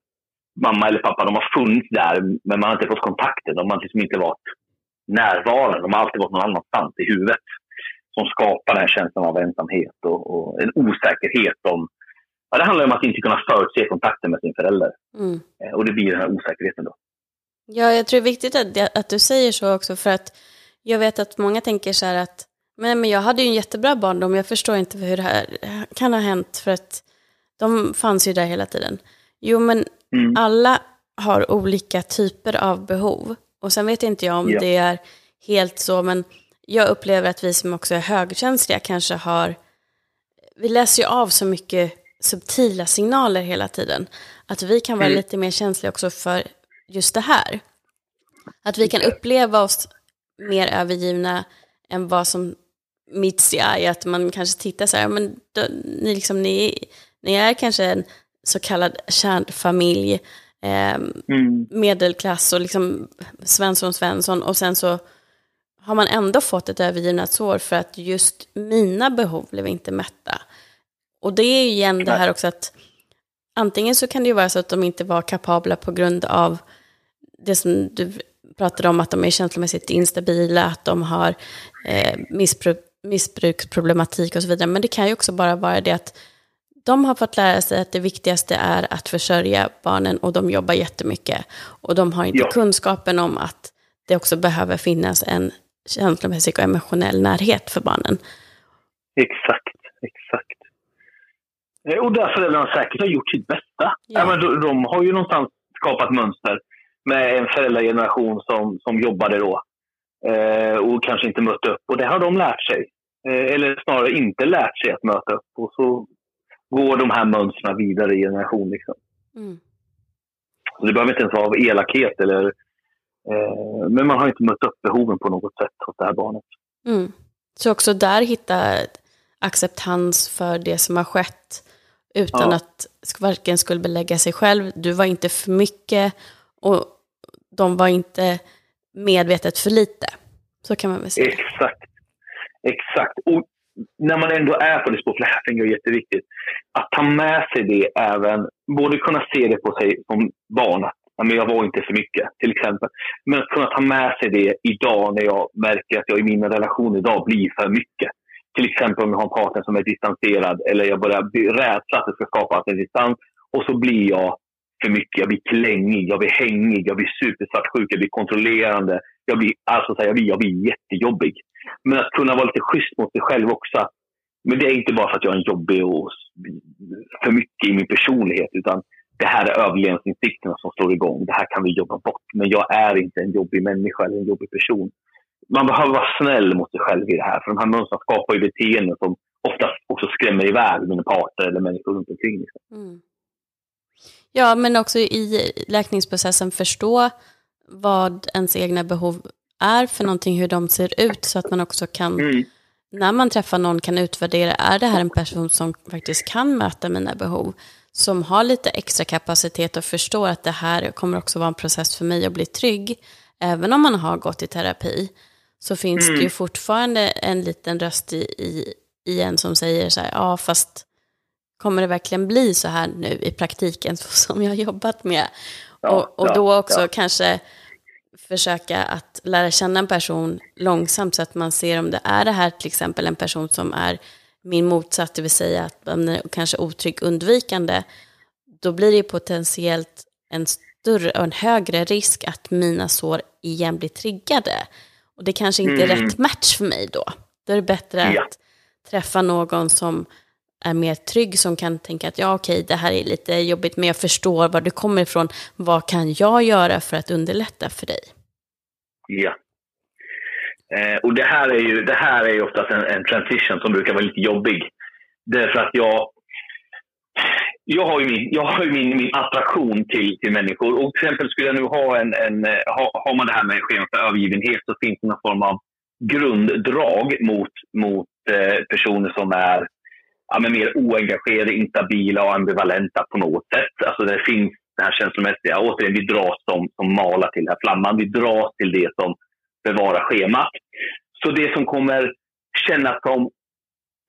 mamma eller pappa, de har funnits där men man har inte fått kontakten. De har liksom inte varit närvarande. De har alltid varit någon annanstans i huvudet. Som skapar den här känslan av ensamhet och, och en osäkerhet om Ja, det handlar om att inte kunna förutse kontakten med sin förälder. Mm. Eh, och det blir den här osäkerheten då. Ja, jag tror det är viktigt att, att du säger så också, för att jag vet att många tänker så här att men, men jag hade ju en jättebra barndom, jag förstår inte hur det här kan ha hänt, för att de fanns ju där hela tiden. Jo, men mm. alla har olika typer av behov. Och sen vet inte jag om ja. det är helt så, men jag upplever att vi som också är högkänsliga kanske har, vi läser ju av så mycket subtila signaler hela tiden. Att vi kan vara mm. lite mer känsliga också för just det här. Att vi kan uppleva oss mer övergivna än vad som meets the eye. Att man kanske tittar så här, men då, ni, liksom, ni, ni är kanske en så kallad kärnfamilj, eh, mm. medelklass och liksom Svensson Svensson och sen så har man ändå fått ett övergivnadsår för att just mina behov blev inte mätta. Och det är ju igen det här också att antingen så kan det ju vara så att de inte var kapabla på grund av det som du pratade om, att de är känslomässigt instabila, att de har eh, missbruk, missbruksproblematik och så vidare. Men det kan ju också bara vara det att de har fått lära sig att det viktigaste är att försörja barnen och de jobbar jättemycket. Och de har inte ja. kunskapen om att det också behöver finnas en känslomässig och emotionell närhet för barnen. Exakt, exakt. Eh, och där föräldrarna säkert har gjort sitt bästa. Ja. men de, de, har ju någonstans skapat mönster med en föräldrageneration som, som jobbade då eh, och kanske inte mött upp. Och det har de lärt sig. Eh, eller snarare inte lärt sig att möta upp. Och så går de här mönstren vidare i generation. Liksom. Mm. Så det behöver inte ens vara av elakhet eller eh, men man har inte mött upp behoven på något sätt hos det här barnet. Mm. Så också där hitta acceptans för det som har skett utan ja. att varken skuldbelägga sig själv, du var inte för mycket och de var inte medvetet för lite. Så kan man väl säga. Exakt. Exakt. Och när man ändå är på det spåret, det här tänker jag är jätteviktigt, att ta med sig det även, både kunna se det på sig som barn, att men jag var inte för mycket till exempel. Men att kunna ta med sig det idag när jag märker att jag i mina relationer idag blir för mycket. Till exempel om jag har en partner som är distanserad eller jag börjar bli rädsla att det ska skapas en distans och så blir jag för mycket. Jag blir klängig, jag blir hängig, jag blir supersvartsjuk, jag blir kontrollerande. Jag blir, alltså, jag, blir, jag blir jättejobbig. Men att kunna vara lite schysst mot sig själv också. Men det är inte bara för att jag är en jobbig och för mycket i min personlighet. Utan det här är överlevnadsinsikterna som slår igång. Det här kan vi jobba bort. Men jag är inte en jobbig människa eller en jobbig person. Man behöver vara snäll mot sig själv i det här. För de här mönstren skapar ju beteenden som oftast också skrämmer iväg mina parter eller människor runt omkring. Mm. Ja, men också i läkningsprocessen förstå vad ens egna behov är för någonting, hur de ser ut, så att man också kan mm. när man träffar någon kan utvärdera, är det här en person som faktiskt kan möta mina behov? Som har lite extra kapacitet och förstår att det här kommer också vara en process för mig att bli trygg. Även om man har gått i terapi så finns mm. det ju fortfarande en liten röst i, i, i en som säger så här, ja fast kommer det verkligen bli så här nu i praktiken som jag har jobbat med? Ja, och, och då också ja. kanske försöka att lära känna en person långsamt så att man ser om det är det här till exempel en person som är min motsats, det vill säga att man är kanske otrygg undvikande, då blir det potentiellt en större och en högre risk att mina sår igen blir triggade. Och det kanske inte är mm. rätt match för mig då. Då är det bättre ja. att träffa någon som är mer trygg, som kan tänka att ja okej, det här är lite jobbigt, men jag förstår var du kommer ifrån. Vad kan jag göra för att underlätta för dig? Ja. Eh, och det här är ju, det här är ju oftast en, en transition som brukar vara lite jobbig. Därför att jag, jag har ju min, jag har min, min attraktion till, till människor. Och till exempel skulle jag nu ha en, en eh, ha, har man det här med schemat för övergivenhet så finns det någon form av grunddrag mot, mot eh, personer som är ja, men mer oengagerade, instabila och ambivalenta på något sätt. Alltså det finns det här känslomässiga. Återigen, vi dras som, som malar till den här flamman. Vi dras till det som bevarar schemat. Så det som kommer kännas som,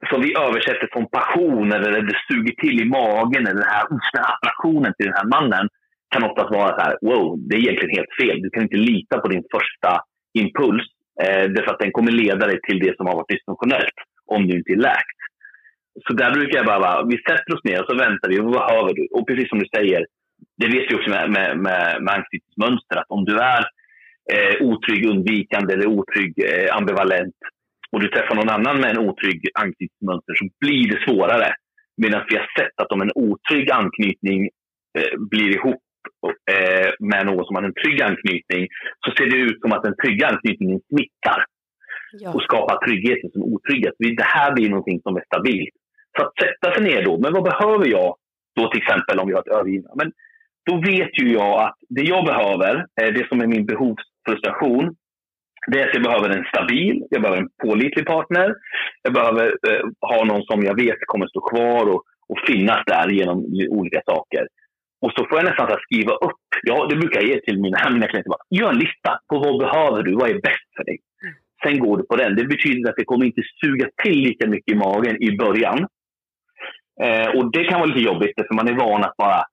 som vi översätter från passion eller det suger till i magen eller den här, den här attraktionen till den här mannen kan oftast vara så här, wow, det är egentligen helt fel. Du kan inte lita på din första impuls eh, därför att den kommer leda dig till det som har varit dysfunktionellt om du inte är läkt. Så där brukar jag bara, vi sätter oss ner och så väntar vi. Vad behöver du? Och precis som du säger, det vet vi också med, med, med, med anknytningsmönster, att om du är eh, otrygg undvikande eller otrygg eh, ambivalent och du träffar någon annan med en otrygg anknytningsmönster så blir det svårare. Medan vi har sett att om en otrygg anknytning eh, blir ihop eh, med någon som har en trygg anknytning så ser det ut som att den trygga anknytningen smittar ja. och skapar tryggheten som otrygghet. Det här blir någonting som är stabilt. Så att sätta sig ner då, men vad behöver jag då till exempel om vi har ett övergivna? Men då vet ju jag att det jag behöver, det som är min behovsfrustration, det är att jag behöver en stabil, jag behöver en pålitlig partner. Jag behöver eh, ha någon som jag vet kommer stå kvar och, och finnas där genom olika saker. Och så får jag nästan skriva upp, ja, det brukar jag ge till mina, mina klienter, gör en lista på vad behöver du, vad är bäst för dig. Mm. Sen går du på den. Det betyder att det kommer inte suga till lika mycket i magen i början. Eh, och det kan vara lite jobbigt, för man är van att bara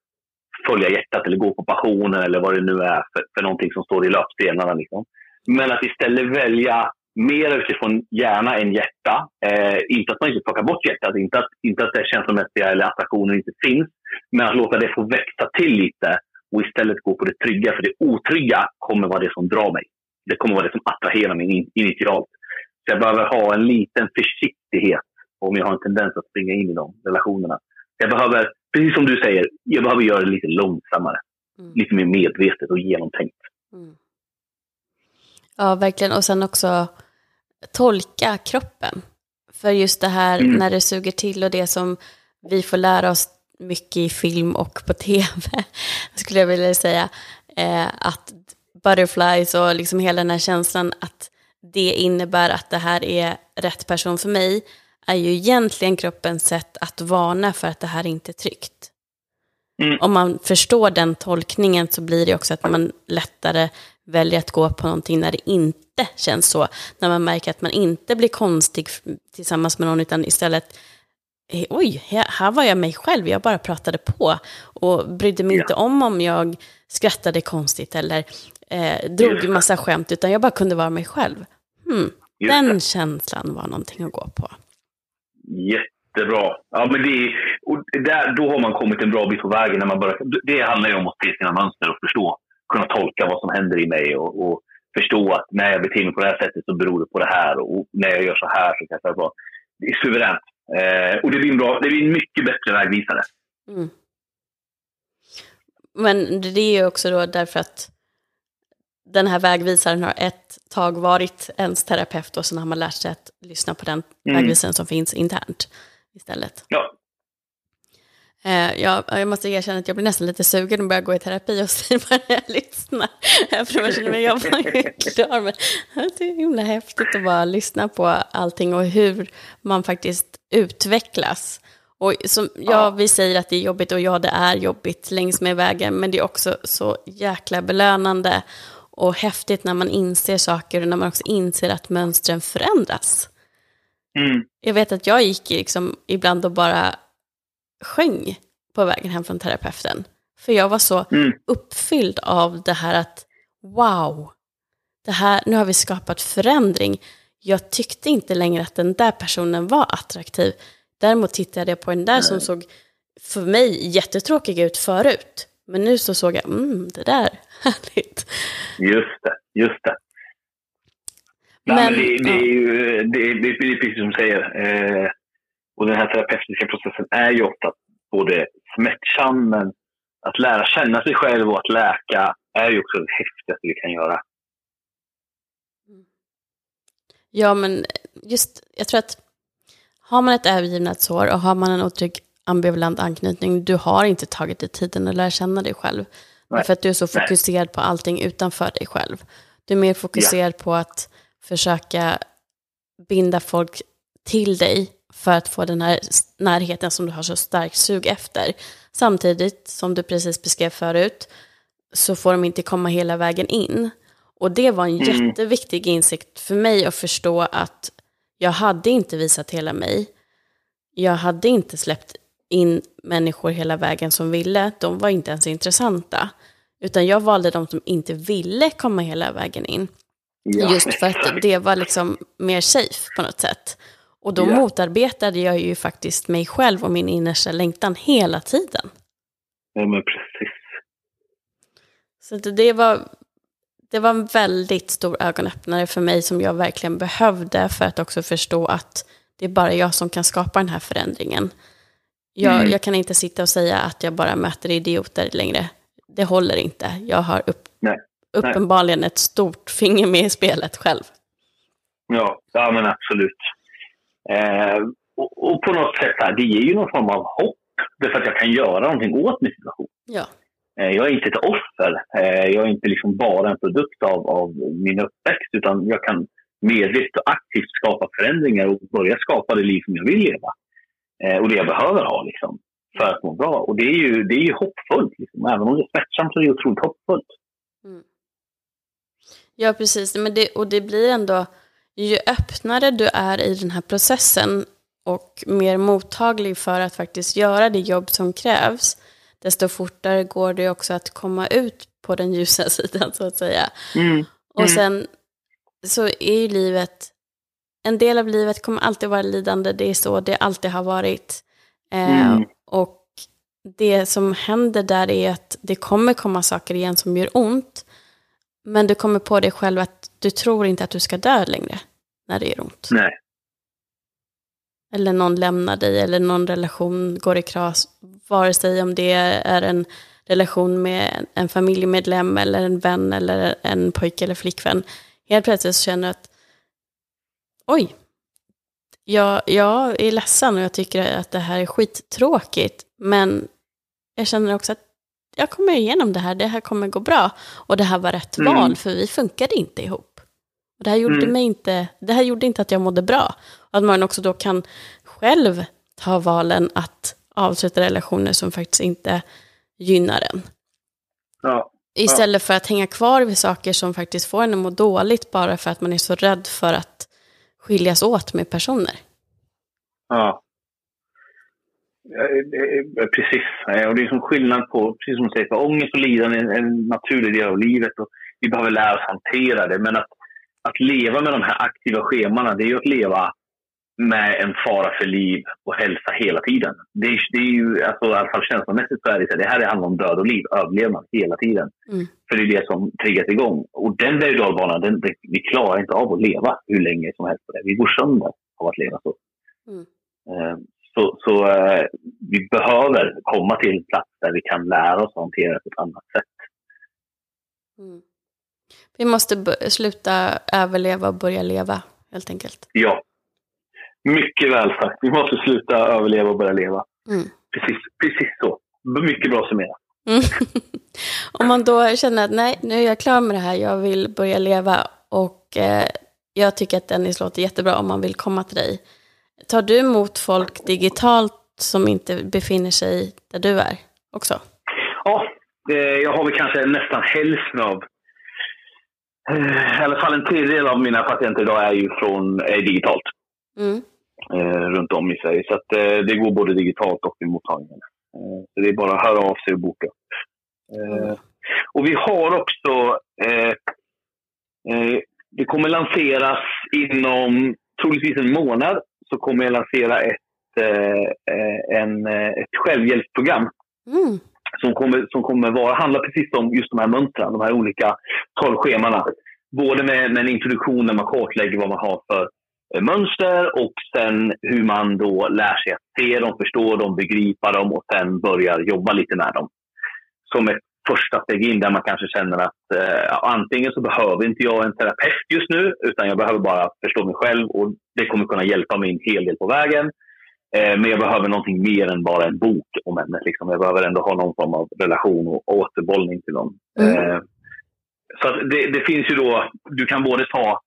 följa hjärtat eller gå på passionen eller vad det nu är för, för någonting som står i löpstenarna. Liksom. Men att istället välja mer utifrån hjärna än hjärta. Eh, inte att man inte plockar bort hjärtat, inte att, inte att det känslomässiga eller attraktionen inte finns. Men att låta det få växa till lite och istället gå på det trygga. För det otrygga kommer vara det som drar mig. Det kommer vara det som attraherar mig initialt. Så jag behöver ha en liten försiktighet om jag har en tendens att springa in i de relationerna. Jag behöver, precis som du säger, jag behöver göra det lite långsammare. Mm. Lite mer medvetet och genomtänkt. Mm. Ja, verkligen. Och sen också tolka kroppen. För just det här mm. när det suger till och det som vi får lära oss mycket i film och på tv, skulle jag vilja säga, eh, att butterflies och liksom hela den här känslan att det innebär att det här är rätt person för mig, är ju egentligen kroppens sätt att varna för att det här inte är tryggt. Mm. Om man förstår den tolkningen så blir det också att man lättare väljer att gå på någonting när det inte känns så. När man märker att man inte blir konstig tillsammans med någon utan istället eh, Oj, här var jag mig själv, jag bara pratade på och brydde mig ja. inte om om jag skrattade konstigt eller eh, drog en massa skämt, utan jag bara kunde vara mig själv. Hmm, den känslan var någonting att gå på. Jättebra. Ja, men det, och där, då har man kommit en bra bit på vägen. När man börjar, det handlar ju om att se sina mönster och förstå. Kunna tolka vad som händer i mig och, och förstå att när jag beter mig på det här sättet så beror det på det här. Och när jag gör så här så kan jag vara... Det är suveränt. Eh, och det blir, en bra, det blir en mycket bättre vägvisare. Mm. Men det är ju också då därför att den här vägvisaren har ett tag varit ens terapeut och sen har man lärt sig att lyssna på den mm. vägvisaren som finns internt istället. Ja. Eh, jag, jag måste erkänna att jag blir nästan lite sugen att börja gå i terapi och säga bara när jag lyssnar. För jag känner mig jag var klar. Men det är himla häftigt att bara lyssna på allting och hur man faktiskt utvecklas. Och som, ja, ja, vi säger att det är jobbigt och ja, det är jobbigt längs med vägen, men det är också så jäkla belönande och häftigt när man inser saker och när man också inser att mönstren förändras. Mm. Jag vet att jag gick liksom ibland och bara sjöng på vägen hem från terapeuten. För jag var så mm. uppfylld av det här att wow, det här, nu har vi skapat förändring. Jag tyckte inte längre att den där personen var attraktiv. Däremot tittade jag på den där Nej. som såg för mig jättetråkig ut förut. Men nu så såg jag, mm, det där, härligt. Just det, just det. Men, Nej, men det, det, är ju det, det, det är precis som du säger. Eh, och den här terapeutiska processen är ju ofta både smärtsam, men att lära känna sig själv och att läka är ju också det häftigaste vi kan göra. Ja, men just, jag tror att har man ett övergivnadsår och har man en otrygg ambivalent anknytning, du har inte tagit dig tiden att lära känna dig själv. Nej. För att du är så fokuserad Nej. på allting utanför dig själv. Du är mer fokuserad ja. på att försöka binda folk till dig för att få den här närheten som du har så starkt sug efter. Samtidigt, som du precis beskrev förut, så får de inte komma hela vägen in. Och det var en mm. jätteviktig insikt för mig att förstå att jag hade inte visat hela mig. Jag hade inte släppt in människor hela vägen som ville. De var inte ens intressanta. Utan jag valde de som inte ville komma hela vägen in. Ja. Just för att det var liksom mer safe på något sätt. Och då ja. motarbetade jag ju faktiskt mig själv och min innersta längtan hela tiden. Ja, men precis. Så det var, det var en väldigt stor ögonöppnare för mig som jag verkligen behövde för att också förstå att det är bara jag som kan skapa den här förändringen. Jag, mm. jag kan inte sitta och säga att jag bara möter idioter längre. Det håller inte. Jag har upp, Nej. uppenbarligen ett stort finger med i spelet själv. Ja, ja men absolut. Eh, och, och, på något sätt, här, det ger ju någon form av hopp. Därför att jag kan göra någonting åt min situation. Ja. Eh, jag är inte ett offer. Eh, jag är inte liksom bara en produkt av, av min uppväxt. Utan jag kan medvetet och aktivt skapa förändringar och börja skapa det liv som jag vill leva. Eh, och det jag behöver ha liksom, för att må bra. Och det är ju, det är ju hoppfullt. Liksom. Även om det är smärtsamt så är det otroligt hoppfullt. Mm. Ja, precis. Men det, och det blir ändå ju öppnare du är i den här processen och mer mottaglig för att faktiskt göra det jobb som krävs, desto fortare går det också att komma ut på den ljusa sidan så att säga. Mm. Mm. Och sen så är ju livet, en del av livet kommer alltid vara lidande, det är så det alltid har varit. Eh, mm. Och det som händer där är att det kommer komma saker igen som gör ont. Men du kommer på dig själv att du tror inte att du ska dö längre när det gör ont. Nej. Eller någon lämnar dig eller någon relation går i kras. Vare sig om det är en relation med en familjemedlem eller en vän eller en pojke eller flickvän. Helt plötsligt så känner du att oj, jag, jag är ledsen och jag tycker att det här är skittråkigt. Men jag känner också att jag kommer igenom det här, det här kommer gå bra. Och det här var rätt mm. val, för vi funkade inte ihop. Och det, här gjorde mm. mig inte, det här gjorde inte att jag mådde bra. Och att man också då kan själv ta valen att avsluta relationer som faktiskt inte gynnar en. Ja. Istället för att hänga kvar vid saker som faktiskt får en att må dåligt bara för att man är så rädd för att skiljas åt med personer. Ja. Precis. Och det är som skillnad på, precis som du säger, för ångest och lidande är en naturlig del av livet. Och vi behöver lära oss hantera det. Men att, att leva med de här aktiva schemana, det är ju att leva med en fara för liv och hälsa hela tiden. Det är, det är ju, alltså, i alla fall känslomässigt så är det så det här handlar om död och liv, överlevnad hela tiden. Mm. För det är det som triggas igång. Och den berg och den, vi klarar inte av att leva hur länge som helst på det. Vi går sönder av att leva så. Mm. Så, så uh, vi behöver komma till en plats där vi kan lära oss att hantera det på ett annat sätt. Mm. Vi måste sluta överleva och börja leva, helt enkelt. Ja, mycket väl sagt. Vi måste sluta överleva och börja leva. Mm. precis, precis så. Mycket bra summerat. Mm. Om man då känner att nej, nu är jag klar med det här, jag vill börja leva och eh, jag tycker att Dennis låter jättebra om man vill komma till dig. Tar du emot folk digitalt som inte befinner sig där du är också? Ja, jag har väl kanske nästan hälften av eh, i alla fall en tredjedel av mina patienter idag är ju från, är digitalt. Mm. Eh, runt om i Sverige. Så att, eh, det går både digitalt och i mottagningen. Så det är bara att höra av sig och boka. Mm. Och vi har också det kommer lanseras inom troligtvis en månad så kommer jag lansera ett, en, ett självhjälpsprogram. Mm. Som kommer, som kommer vara, handla precis om just de här mönstren, de här olika tolv Både med, med en introduktion där man kartlägger vad man har för Eh, mönster och sen hur man då lär sig att se dem, förstå dem, begripa dem och sen börjar jobba lite med dem. Som ett första steg in där man kanske känner att eh, antingen så behöver inte jag en terapeut just nu utan jag behöver bara förstå mig själv och det kommer kunna hjälpa mig en hel del på vägen. Eh, men jag behöver någonting mer än bara en bok om ämnet. Liksom. Jag behöver ändå ha någon form av relation och återbollning till dem. Mm. Eh, så det, det, finns ju då, du kan både ta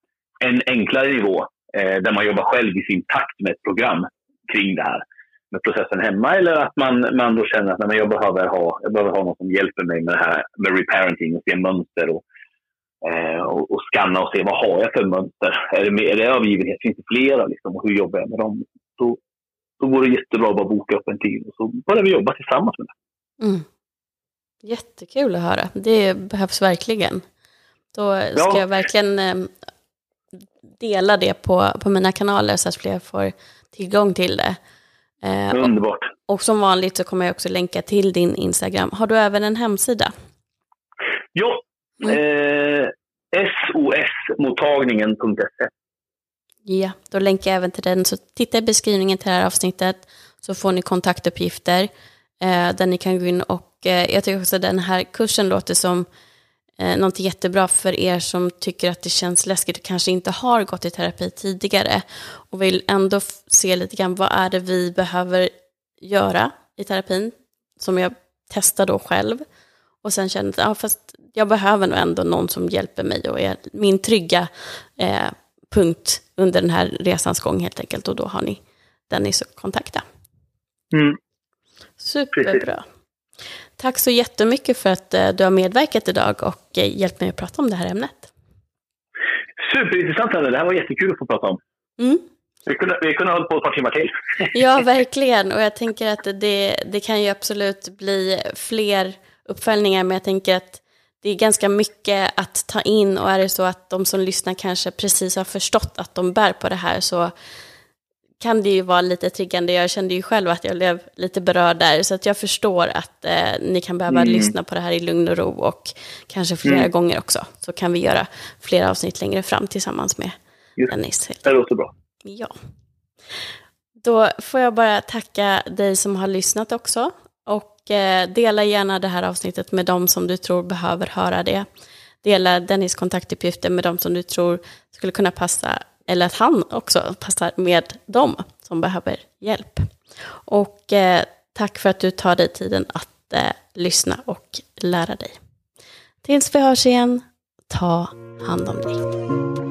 en enklare nivå eh, där man jobbar själv i sin takt med ett program kring det här med processen hemma eller att man, man då känner att nej, jag, behöver ha, jag behöver ha någon som hjälper mig med det här med reparenting och se mönster och, eh, och, och, scanna och se vad har jag för mönster. Är det, är det övergivenhet? Finns det flera? Liksom, och hur jobbar jag med dem? Då, då går det jättebra att bara boka upp en tid och så börjar vi jobba tillsammans med det. Mm. Jättekul att höra. Det behövs verkligen. Då ska ja. jag verkligen eh, dela det på, på mina kanaler så att fler får tillgång till det. Eh, Underbart. Och, och, som vanligt så kommer jag också länka till din Instagram. Har du även en hemsida? Ja, mm. eh, sosmottagningen.se. Ja, då länkar jag även till den. Så titta i beskrivningen till det här avsnittet så får ni kontaktuppgifter eh, där ni kan gå in och eh, jag tycker också att den här kursen låter som eh, något jättebra för er som tycker att det känns läskigt och kanske inte har gått i terapi tidigare och vill ändå se lite grann vad är det vi behöver göra i terapin som jag testar då själv och sen känner att ja, fast jag behöver nog ändå någon som hjälper mig och är min trygga eh, punkt under den här resans gång helt enkelt och då har ni Dennis att kontakta. Mm. Superbra. Precis. Tack så jättemycket för att eh, du har medverkat idag och eh, hjälpt mig att prata om det här ämnet. Superintressant, Anna. Det här var jättekul att få prata om. Mm. Vi kunde, vi kunde ha hållit på ett par timmar till. Ja, verkligen. Och jag tänker att det, det kan ju absolut bli fler uppföljningar, men jag tänker att det är ganska mycket att ta in och är det så att de som lyssnar kanske precis har förstått att de bär på det här så kan det ju vara lite triggande. Jag kände ju själv att jag blev lite berörd där, så att jag förstår att eh, ni kan behöva mm. lyssna på det här i lugn och ro och kanske flera mm. gånger också. Så kan vi göra flera avsnitt längre fram tillsammans med Just. Dennis. Det låter bra. Ja. Då får jag bara tacka dig som har lyssnat också. Och eh, dela gärna det här avsnittet med dem som du tror behöver höra det. Dela Dennis kontaktuppgifter med dem som du tror skulle kunna passa eller att han också passar med dem som behöver hjälp. Och eh, tack för att du tar dig tiden att eh, lyssna och lära dig. Tills vi hörs igen, ta hand om dig.